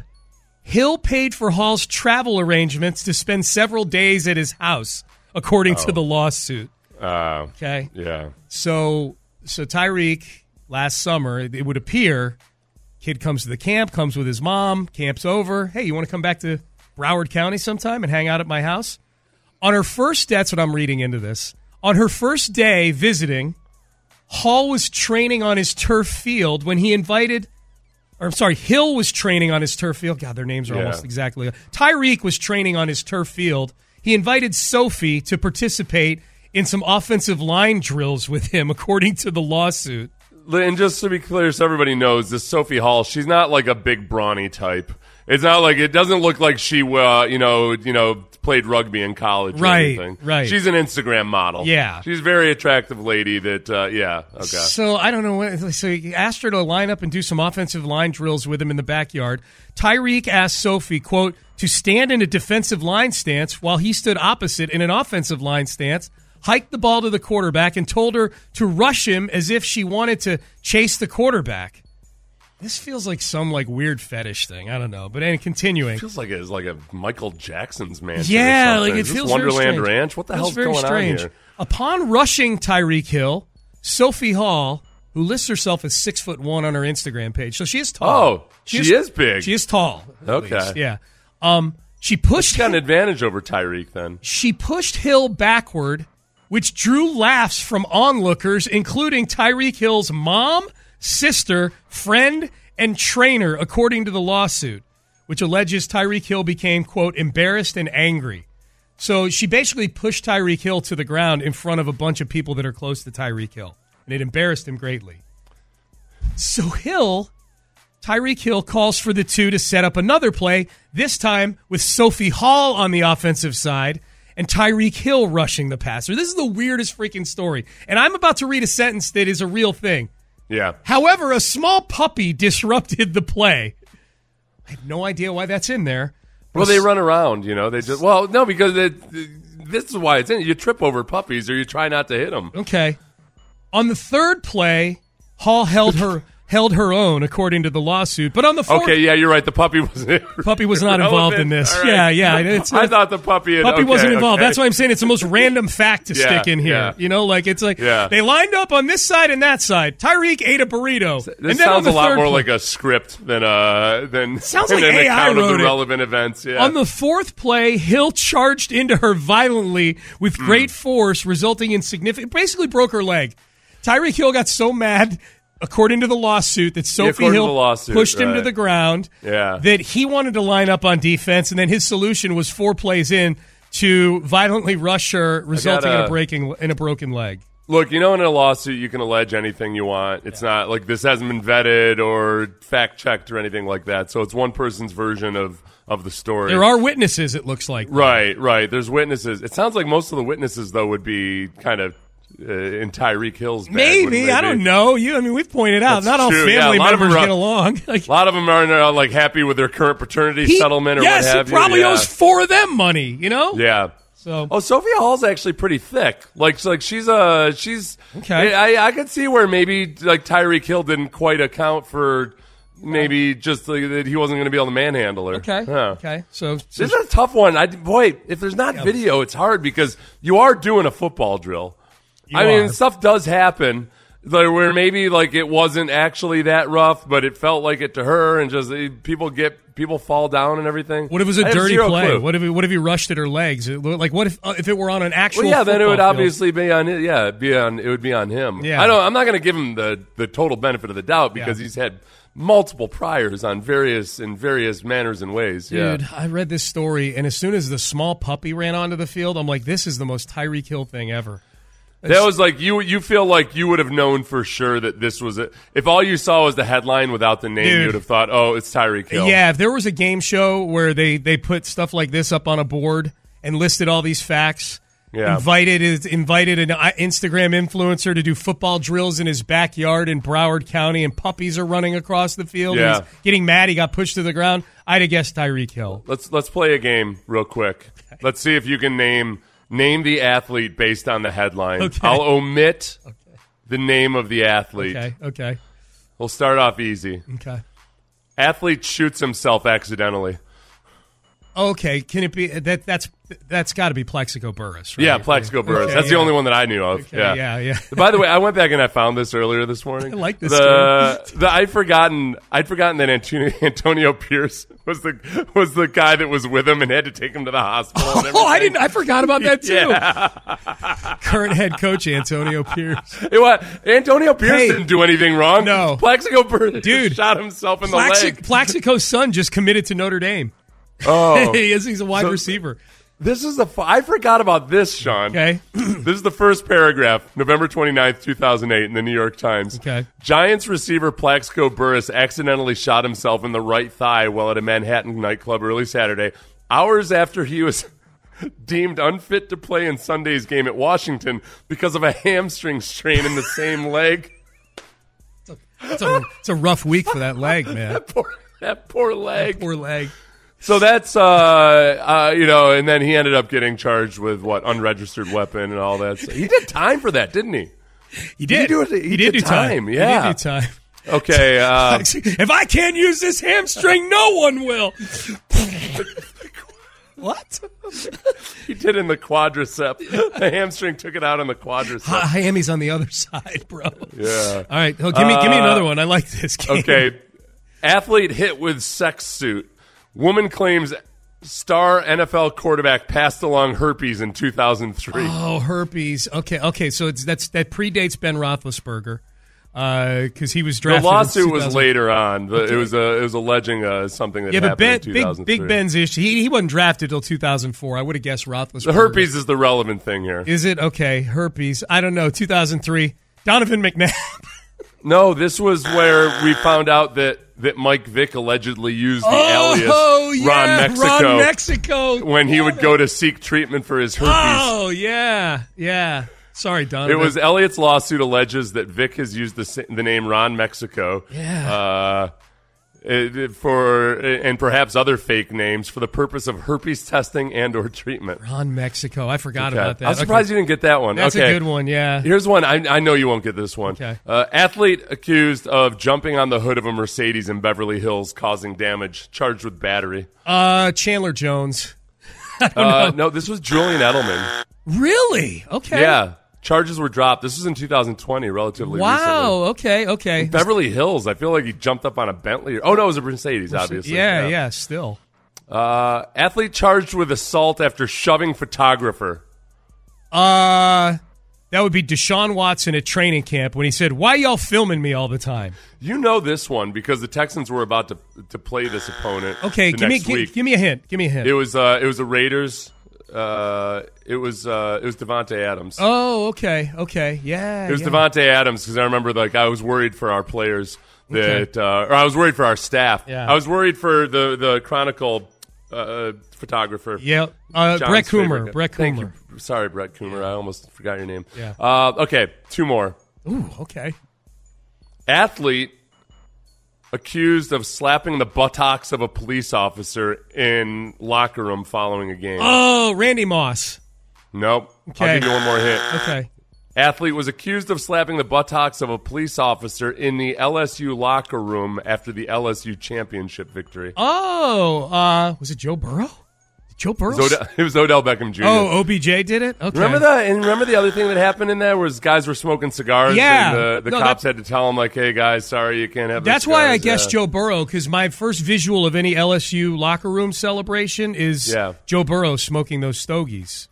[SPEAKER 2] Hill paid for Hall's travel arrangements to spend several days at his house, according to the lawsuit.
[SPEAKER 3] Uh,
[SPEAKER 2] Okay.
[SPEAKER 3] yeah.
[SPEAKER 2] So so Tyreek last summer, it would appear, Kid comes to the camp, comes with his mom, camp's over. Hey, you want to come back to Broward County sometime and hang out at my house? On her first, that's what I'm reading into this. On her first day visiting, Hall was training on his turf field when he invited, or I'm sorry, Hill was training on his turf field. God, their names are
[SPEAKER 3] Yeah.
[SPEAKER 2] almost exactly. Tyreek was training on his turf field. He invited Sophie to participate in some offensive line drills with him, according to the lawsuit.
[SPEAKER 3] And just to be clear, so everybody knows, this Sophie Hall, she's not like a big brawny type. It's not like it doesn't look like she, uh, you know, you know, played rugby in college. Or
[SPEAKER 2] Right,
[SPEAKER 3] anything.
[SPEAKER 2] right.
[SPEAKER 3] She's an Instagram model.
[SPEAKER 2] Yeah.
[SPEAKER 3] she's a very attractive lady. That, uh, yeah, okay.
[SPEAKER 2] So I don't know. What, so he asked her to line up and do some offensive line drills with him in the backyard. Tyreek asked Sophie, "quote to stand in a defensive line stance while he stood opposite in an offensive line stance." Hiked the ball to the quarterback and told her to rush him as if she wanted to chase the quarterback. This feels like some like weird fetish thing. I don't know, but and continuing.
[SPEAKER 3] feels like it's like a Michael Jackson's mansion.
[SPEAKER 2] Yeah, like it
[SPEAKER 3] Is
[SPEAKER 2] feels
[SPEAKER 3] Wonderland. Ranch. What the hell's going
[SPEAKER 2] strange.
[SPEAKER 3] on here?
[SPEAKER 2] Upon rushing Tyreek Hill, Sophie Hall, who lists herself as six foot one on her Instagram page, so she is tall.
[SPEAKER 3] Oh, she is big.
[SPEAKER 2] She is tall.
[SPEAKER 3] Okay.
[SPEAKER 2] least, yeah. Um, she pushed.
[SPEAKER 3] She's got an advantage over Tyreek then.
[SPEAKER 2] She pushed Hill backward, which drew laughs from onlookers, including Tyreek Hill's mom, sister, friend, and trainer, according to the lawsuit, which alleges Tyreek Hill became, quote, embarrassed and angry. So she basically pushed Tyreek Hill to the ground in front of a bunch of people that are close to Tyreek Hill, and it embarrassed him greatly. So Hill, Tyreek Hill calls for the two to set up another play, this time with Sophie Hall on the offensive side and Tyreek Hill rushing the passer. This is the weirdest freaking story. And I'm about to read a sentence that is a real thing.
[SPEAKER 3] Yeah.
[SPEAKER 2] However, a small puppy disrupted the play. I have no idea why that's in there.
[SPEAKER 3] Well, they run around, you know. They just well, no, because it, this is why it's in. You trip over puppies, or you try not to hit them.
[SPEAKER 2] Okay. On the third play, Hall held her held her own according to the lawsuit. But on the fourth,
[SPEAKER 3] Okay, yeah, you're right. The puppy was
[SPEAKER 2] puppy was not involved in this.
[SPEAKER 3] Right.
[SPEAKER 2] Yeah, yeah. It's,
[SPEAKER 3] I thought the puppy. Had,
[SPEAKER 2] puppy
[SPEAKER 3] okay,
[SPEAKER 2] wasn't involved.
[SPEAKER 3] okay.
[SPEAKER 2] That's why I'm saying it's the most random fact to
[SPEAKER 3] Yeah,
[SPEAKER 2] stick in here.
[SPEAKER 3] yeah.
[SPEAKER 2] You know, like it's like
[SPEAKER 3] Yeah.
[SPEAKER 2] they lined up on this side and that side. Tyreek ate a burrito.
[SPEAKER 3] This
[SPEAKER 2] and then
[SPEAKER 3] sounds
[SPEAKER 2] the
[SPEAKER 3] a lot more
[SPEAKER 2] play-
[SPEAKER 3] like a script than uh than
[SPEAKER 2] Sounds
[SPEAKER 3] than
[SPEAKER 2] like
[SPEAKER 3] an
[SPEAKER 2] AI
[SPEAKER 3] account of
[SPEAKER 2] wrote
[SPEAKER 3] the
[SPEAKER 2] it.
[SPEAKER 3] relevant events. Yeah.
[SPEAKER 2] On the fourth play, Hill charged into her violently with
[SPEAKER 3] Hmm.
[SPEAKER 2] great force, resulting in significant. Basically, broke her leg. Tyreek Hill got so mad, according to the lawsuit, that Sophie
[SPEAKER 3] to
[SPEAKER 2] Hill
[SPEAKER 3] lawsuit,
[SPEAKER 2] pushed him to the ground.
[SPEAKER 3] Yeah.
[SPEAKER 2] That he wanted to line up on defense, and then his solution was four plays in to violently rush her, resulting in a breaking in a broken leg.
[SPEAKER 3] Look, you know, in a lawsuit, you can allege anything you want. It's not like this hasn't been vetted or fact checked or anything like that. So it's one person's version of of the story.
[SPEAKER 2] There are witnesses. It looks like
[SPEAKER 3] Right, right. There's witnesses. It sounds like most of the witnesses, though, would be kind of uh, in Tyreek Hill's bag,
[SPEAKER 2] Maybe I don't know. You, I mean, we've pointed out
[SPEAKER 3] That's
[SPEAKER 2] not all
[SPEAKER 3] true. Yeah,
[SPEAKER 2] family
[SPEAKER 3] of
[SPEAKER 2] members
[SPEAKER 3] are-
[SPEAKER 2] get along. Like,
[SPEAKER 3] A lot of them aren't uh, like happy with their current paternity
[SPEAKER 2] He-
[SPEAKER 3] settlement or
[SPEAKER 2] yes,
[SPEAKER 3] what have
[SPEAKER 2] he probably
[SPEAKER 3] you. Yeah.
[SPEAKER 2] owes four of them money. You know.
[SPEAKER 3] Yeah.
[SPEAKER 2] So
[SPEAKER 3] Oh, Sophia Hall's actually pretty thick. Like, so, like she's uh she's
[SPEAKER 2] Okay.
[SPEAKER 3] I I could see where maybe like Tyreek Hill didn't quite account for maybe just like, that he wasn't going to be able to manhandle her.
[SPEAKER 2] okay,
[SPEAKER 3] Yeah.
[SPEAKER 2] okay. So, so
[SPEAKER 3] This is a tough one. I boy, if there's not video, it's hard because you are doing a football drill.
[SPEAKER 2] You
[SPEAKER 3] I mean, stuff does happen. Like where maybe like it wasn't actually that rough, but it felt like it to her, and just eh, people get people fall down and everything.
[SPEAKER 2] what if it was a
[SPEAKER 3] I
[SPEAKER 2] dirty play?
[SPEAKER 3] clue.
[SPEAKER 2] What if he, what if he rushed at her legs? Like what if uh, if it were on an actual?
[SPEAKER 3] Well, yeah, then it would
[SPEAKER 2] field?
[SPEAKER 3] obviously be on. Yeah, be on. It would be on him.
[SPEAKER 2] Yeah.
[SPEAKER 3] I don't. I'm not going to give him the the total benefit of the doubt because
[SPEAKER 2] Yeah.
[SPEAKER 3] he's had multiple priors on various in various manners and ways.
[SPEAKER 2] Dude,
[SPEAKER 3] yeah.
[SPEAKER 2] I read this story, and as soon as the small puppy ran onto the field, I'm like, this is the most Tyreek Hill thing ever.
[SPEAKER 3] That was like you. You feel like you would have known for sure that this was it. If all you saw was the headline without the name,
[SPEAKER 2] Dude.
[SPEAKER 3] you would have thought, "Oh, it's Tyreek Hill."
[SPEAKER 2] Yeah, if there was a game show where they they put stuff like this up on a board and listed all these facts,
[SPEAKER 3] Yeah.
[SPEAKER 2] invited invited an uh, Instagram influencer to do football drills in his backyard in Broward County, and puppies are running across the field.
[SPEAKER 3] Yeah.
[SPEAKER 2] and he's getting mad. He got pushed to the ground. I'd have guessed Tyreek Hill.
[SPEAKER 3] Let's let's play a game real quick. Let's see if you can name name the athlete based on the headline.
[SPEAKER 2] Okay.
[SPEAKER 3] I'll omit the name of the athlete.
[SPEAKER 2] Okay, okay,
[SPEAKER 3] We'll start off easy.
[SPEAKER 2] okay.
[SPEAKER 3] Athlete shoots himself accidentally.
[SPEAKER 2] Okay, can it be that? That's that's got to be Plaxico Burress, right?
[SPEAKER 3] Yeah, Plaxico Burress.
[SPEAKER 2] Okay,
[SPEAKER 3] That's the only one that I knew of.
[SPEAKER 2] Okay,
[SPEAKER 3] yeah,
[SPEAKER 2] yeah, yeah.
[SPEAKER 3] By the way, I went back and I found this earlier this morning.
[SPEAKER 2] I like this
[SPEAKER 3] The, the I'd forgotten. I'd forgotten that Antonio, Antonio Pierce was the was the guy that was with him and had to take him to the hospital. and
[SPEAKER 2] Oh, I didn't. I forgot about that too.
[SPEAKER 3] Yeah.
[SPEAKER 2] Current head coach Antonio Pierce.
[SPEAKER 3] It Antonio Pierce
[SPEAKER 2] Hey.
[SPEAKER 3] didn't do anything wrong.
[SPEAKER 2] No.
[SPEAKER 3] Plaxico Burress
[SPEAKER 2] Dude.
[SPEAKER 3] shot himself in the leg.
[SPEAKER 2] Plaxico's son just committed to Notre Dame.
[SPEAKER 3] Oh,
[SPEAKER 2] he is. He's a wide
[SPEAKER 3] So-
[SPEAKER 2] receiver.
[SPEAKER 3] this is the. f- I forgot about this, Sean.
[SPEAKER 2] Okay.
[SPEAKER 3] this is the first paragraph, November 29th, 2008, in the New York Times.
[SPEAKER 2] Okay.
[SPEAKER 3] Giants receiver Plaxico Burress accidentally shot himself in the right thigh while at a Manhattan nightclub early Saturday, hours after he was deemed unfit to play in Sunday's game at Washington because of a hamstring strain in the same leg.
[SPEAKER 2] It's a, it's a rough week for that leg, man.
[SPEAKER 3] Poor, that poor leg.
[SPEAKER 2] Poor leg.
[SPEAKER 3] So that's uh, uh, you know, and then he ended up getting charged with what unregistered weapon and all that. So he did time for that, didn't he?
[SPEAKER 2] He did.
[SPEAKER 3] do it- he did
[SPEAKER 2] do
[SPEAKER 3] time,
[SPEAKER 2] time.
[SPEAKER 3] yeah.
[SPEAKER 2] He did do time.
[SPEAKER 3] Okay. Uh,
[SPEAKER 2] if I can't use this hamstring, no one will. what?
[SPEAKER 3] He did in the quadricep. The hamstring took it out in the quadricep.
[SPEAKER 2] Miami's on the other side, bro.
[SPEAKER 3] Yeah.
[SPEAKER 2] All right. Oh, give me give me
[SPEAKER 3] Uh,
[SPEAKER 2] another one. I like this. Game.
[SPEAKER 3] Okay. Athlete hit with sex suit. Woman claims star NFL quarterback passed along herpes in 2003.
[SPEAKER 2] Oh, herpes. Okay. Okay. So it's that's that predates Ben Roethlisberger because he was
[SPEAKER 3] the
[SPEAKER 2] drafted. in
[SPEAKER 3] lawsuit was later on. The- It was uh, it was alleging uh, something that
[SPEAKER 2] Yeah, but
[SPEAKER 3] happened
[SPEAKER 2] Ben,
[SPEAKER 3] in
[SPEAKER 2] big
[SPEAKER 3] 2003.
[SPEAKER 2] Big Ben's issue. He, he wasn't drafted till 2004. I would have guessed Roethlisberger.
[SPEAKER 3] the herpes is the relevant thing here.
[SPEAKER 2] Is it okay? Herpes. I don't know. 2003. Donovan McNabb.
[SPEAKER 3] No, this was where we found out that that Mike Vick allegedly used the
[SPEAKER 2] oh,
[SPEAKER 3] alias
[SPEAKER 2] yeah,
[SPEAKER 3] Ron Mexico
[SPEAKER 2] Ron Mexico.
[SPEAKER 3] when he would go to seek treatment for his herpes.
[SPEAKER 2] Oh yeah, yeah. Sorry, Don.
[SPEAKER 3] It was Elliot's lawsuit alleges that Vick has used the, the name Ron Mexico,
[SPEAKER 2] Yeah.
[SPEAKER 3] uh, it- for and perhaps other fake names for the purpose of herpes testing and or treatment.
[SPEAKER 2] Ron Mexico. I forgot
[SPEAKER 3] Okay.
[SPEAKER 2] about that.
[SPEAKER 3] I'm surprised
[SPEAKER 2] Okay.
[SPEAKER 3] you didn't get that one.
[SPEAKER 2] That's
[SPEAKER 3] okay.
[SPEAKER 2] a good one. Yeah.
[SPEAKER 3] Here's one. I, I know you won't get this one.
[SPEAKER 2] Okay.
[SPEAKER 3] Uh, athlete accused of jumping on the hood of a Mercedes in Beverly Hills, causing damage, charged with battery.
[SPEAKER 2] Uh, Chandler Jones.
[SPEAKER 3] Uh, no, this was Julian Edelman.
[SPEAKER 2] Really? Okay.
[SPEAKER 3] Yeah, charges were dropped. This was in 2020, relatively
[SPEAKER 2] Wow.
[SPEAKER 3] recently.
[SPEAKER 2] Okay. Okay.
[SPEAKER 3] Beverly Hills. I feel like he jumped up on a Bentley. Oh no, it was a Mercedes, obviously.
[SPEAKER 2] Yeah. Yeah. Still.
[SPEAKER 3] Uh, athlete charged with assault after shoving photographer.
[SPEAKER 2] Uh, that would be Deshaun Watson at training camp when he said, "Why y'all filming me all the time?"
[SPEAKER 3] You know this one because the Texans were about to to play this opponent.
[SPEAKER 2] Okay. Give me give, give me a hint. Give me a hint.
[SPEAKER 3] It was uh, it was the Raiders. Uh, it was uh, it was Davante Adams.
[SPEAKER 2] oh. Okay. Okay. Yeah.
[SPEAKER 3] it was
[SPEAKER 2] yeah.
[SPEAKER 3] Davante Adams because I remember like I was worried for our players that, uh, or I was worried for our staff.
[SPEAKER 2] Yeah.
[SPEAKER 3] I was worried for the the Chronicle uh, photographer.
[SPEAKER 2] Yep. Uh, Brett Coomer. Brett Coomer.
[SPEAKER 3] Sorry, Brett Coomer. I almost forgot your name.
[SPEAKER 2] Yeah.
[SPEAKER 3] Uh, okay, two more.
[SPEAKER 2] Ooh. Okay.
[SPEAKER 3] Athlete accused of slapping the buttocks of a police officer in locker room following a game.
[SPEAKER 2] Oh, Randy Moss.
[SPEAKER 3] nope.
[SPEAKER 2] Okay.
[SPEAKER 3] I'll give you one more hint.
[SPEAKER 2] Okay.
[SPEAKER 3] Athlete was accused of slapping the buttocks of a police officer in the LSU locker room after the LSU championship victory.
[SPEAKER 2] Oh, uh, was it Joe Burrow? Joe Burrow.
[SPEAKER 3] It was Odell, it was Odell Beckham Jr.
[SPEAKER 2] oh, OBJ did it. Okay.
[SPEAKER 3] Remember that? And remember the other thing that happened in there was guys were smoking cigars.
[SPEAKER 2] Yeah.
[SPEAKER 3] and the, the
[SPEAKER 2] No,
[SPEAKER 3] cops had to tell them like, "Hey guys, sorry, you can't have."
[SPEAKER 2] That's why I
[SPEAKER 3] cigars."
[SPEAKER 2] guess
[SPEAKER 3] Yeah.
[SPEAKER 2] Joe Burrow, because my first visual of any LSU locker room celebration is
[SPEAKER 3] Yeah.
[SPEAKER 2] Joe Burrow smoking those stogies.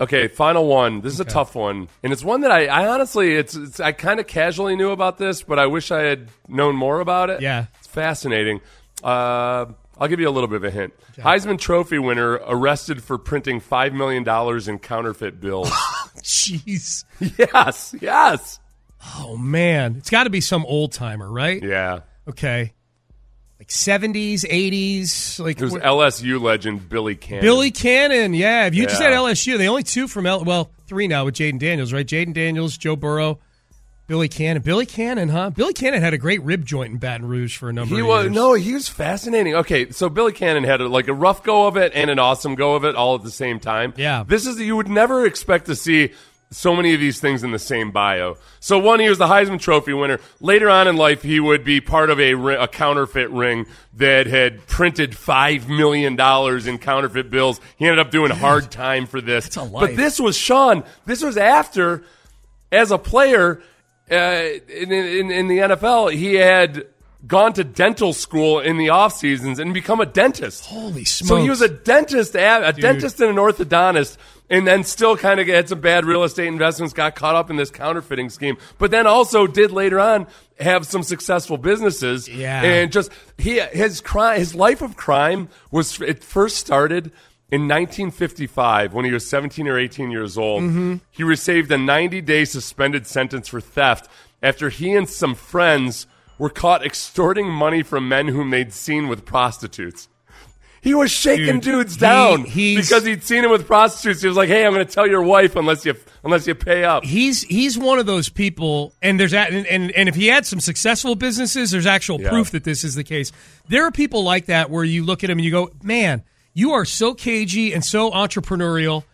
[SPEAKER 3] Okay, final one. This is a tough one, and it's one that I, I honestly, it's, it's I kind of casually knew about this, but I wish I had known more about it.
[SPEAKER 2] Yeah.
[SPEAKER 3] it's fascinating. Uh, I'll give you a little bit of a hint. Heisman Trophy winner arrested for printing five million dollars in counterfeit bills.
[SPEAKER 2] Jeez.
[SPEAKER 3] yes, yes,
[SPEAKER 2] Oh man, it's got to be some old timer, right?
[SPEAKER 3] yeah.
[SPEAKER 2] Okay. Like seventies, eighties, like
[SPEAKER 3] It was
[SPEAKER 2] what-
[SPEAKER 3] LSU legend Billy Cannon.
[SPEAKER 2] Billy Cannon. Yeah, if you just had LSU, the only two from L, well, three now with Jayden Daniels, right? Jayden Daniels, Joe Burrow, Billy Cannon. Billy Cannon, huh? Billy Cannon had a great rib joint in Baton Rouge for a number
[SPEAKER 3] He
[SPEAKER 2] of
[SPEAKER 3] was
[SPEAKER 2] years.
[SPEAKER 3] no, he was fascinating. Okay, so Billy Cannon had a, like a rough go of it and an awesome go of it all at the same time.
[SPEAKER 2] Yeah.
[SPEAKER 3] this is you would never expect to see so many of these things in the same bio. So one, he was the Heisman Trophy winner. Later on in life, he would be part of a, a counterfeit ring that had printed five million dollars in counterfeit bills. He ended up doing hard time for this.
[SPEAKER 2] A.
[SPEAKER 3] But this was Sean. This was after, as a player uh, in, in, in the NFL, he had gone to dental school in the off seasons and become a dentist.
[SPEAKER 2] Holy smokes!
[SPEAKER 3] So he was a dentist, a dentist and an orthodontist, and then still kind of had some bad real estate investments, got caught up in this counterfeiting scheme, but then also did later on have some successful businesses.
[SPEAKER 2] Yeah.
[SPEAKER 3] and just he his crime, his life of crime was it first started. In 1955, when he was 17 or 18 years old,
[SPEAKER 2] Mm-hmm.
[SPEAKER 3] he received a 90 day suspended sentence for theft after he and some friends were caught extorting money from men whom they'd seen with prostitutes. He was shaking
[SPEAKER 2] Dude,
[SPEAKER 3] dudes down
[SPEAKER 2] he's-
[SPEAKER 3] because he'd seen him with prostitutes. He was like, "Hey, I'm going to tell your wife unless you unless you pay up."
[SPEAKER 2] he's he's one of those people and there's and, and and if he had some successful businesses there's actual
[SPEAKER 3] Yeah.
[SPEAKER 2] proof that this is the case there are people like that where you look at him and you go man you are so cagey and so entrepreneurial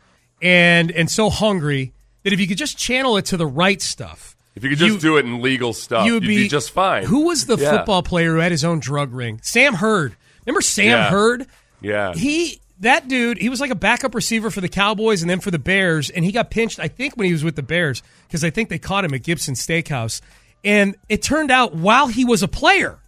[SPEAKER 2] and and so hungry that if you could just channel it to the right stuff
[SPEAKER 3] If you could just
[SPEAKER 2] you-
[SPEAKER 3] do it in legal stuff,
[SPEAKER 2] you would
[SPEAKER 3] you'd
[SPEAKER 2] be,
[SPEAKER 3] be, just fine.
[SPEAKER 2] who was the
[SPEAKER 3] Yeah.
[SPEAKER 2] football player who had his own drug ring sam hurd remember sam
[SPEAKER 3] Yeah.
[SPEAKER 2] hurd
[SPEAKER 3] Yeah.
[SPEAKER 2] he that dude he was like a backup receiver for the cowboys and then for the bears and he got pinched i think when he was with the bears because i think they caught him at gibson steakhouse and it turned out while he was a player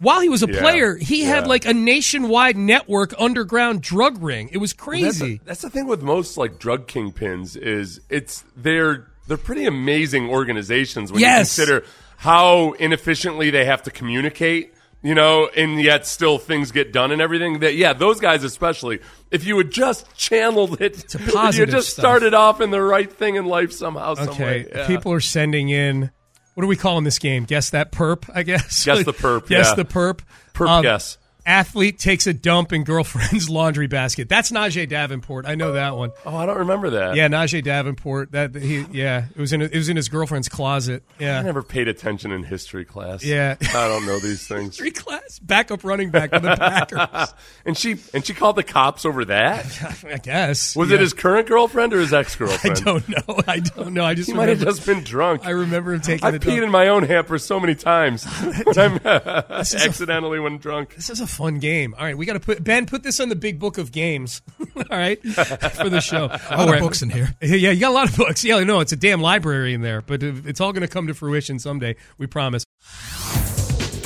[SPEAKER 2] while he was a
[SPEAKER 3] Yeah.
[SPEAKER 2] player he had like a nationwide network underground drug ring it was crazy
[SPEAKER 3] the, that's the thing with most like drug kingpins is it's they're they're pretty amazing organizations when
[SPEAKER 2] Yes.
[SPEAKER 3] you consider how inefficiently they have to communicate. You know, and yet still things get done and everything. That yeah, those guys especially. If you would just channeled it,
[SPEAKER 2] To positive
[SPEAKER 3] you just
[SPEAKER 2] stuff.
[SPEAKER 3] started off in the right thing in life somehow.
[SPEAKER 2] okay.
[SPEAKER 3] Yeah.
[SPEAKER 2] people are sending in what are we calling this game guess that perp i guess
[SPEAKER 3] Guess the perp,
[SPEAKER 2] guess
[SPEAKER 3] yeah.
[SPEAKER 2] the perp
[SPEAKER 3] Perp um, guess.
[SPEAKER 2] Athlete takes a dump in girlfriend's laundry basket that's najeh davenport i know that one
[SPEAKER 3] Oh, I don't remember that.
[SPEAKER 2] Yeah, Najeh Davenport. That he, yeah, it was in it was in his girlfriend's closet. Yeah.
[SPEAKER 3] I never paid attention in history class.
[SPEAKER 2] Yeah.
[SPEAKER 3] I don't know these things.
[SPEAKER 2] three class backup running back for the Packers.
[SPEAKER 3] And she and she called the cops over that.
[SPEAKER 2] I guess
[SPEAKER 3] Was
[SPEAKER 2] Yeah.
[SPEAKER 3] it his current girlfriend or his ex girlfriend?
[SPEAKER 2] I don't know. I don't know. I just
[SPEAKER 3] He might have just been drunk.
[SPEAKER 2] I remember him taking
[SPEAKER 3] I've peed
[SPEAKER 2] dump.
[SPEAKER 3] in my own hamper so many times when I'm accidentally when drunk.
[SPEAKER 2] This is a fun game. All right, we got to put Ben. Put this on the big book of games. All right, for the show.
[SPEAKER 7] A lot of books in here.
[SPEAKER 2] Yeah, you got a lot of books. Yeah, no, it's a damn library in there, but it's all going to come to fruition someday. We promise.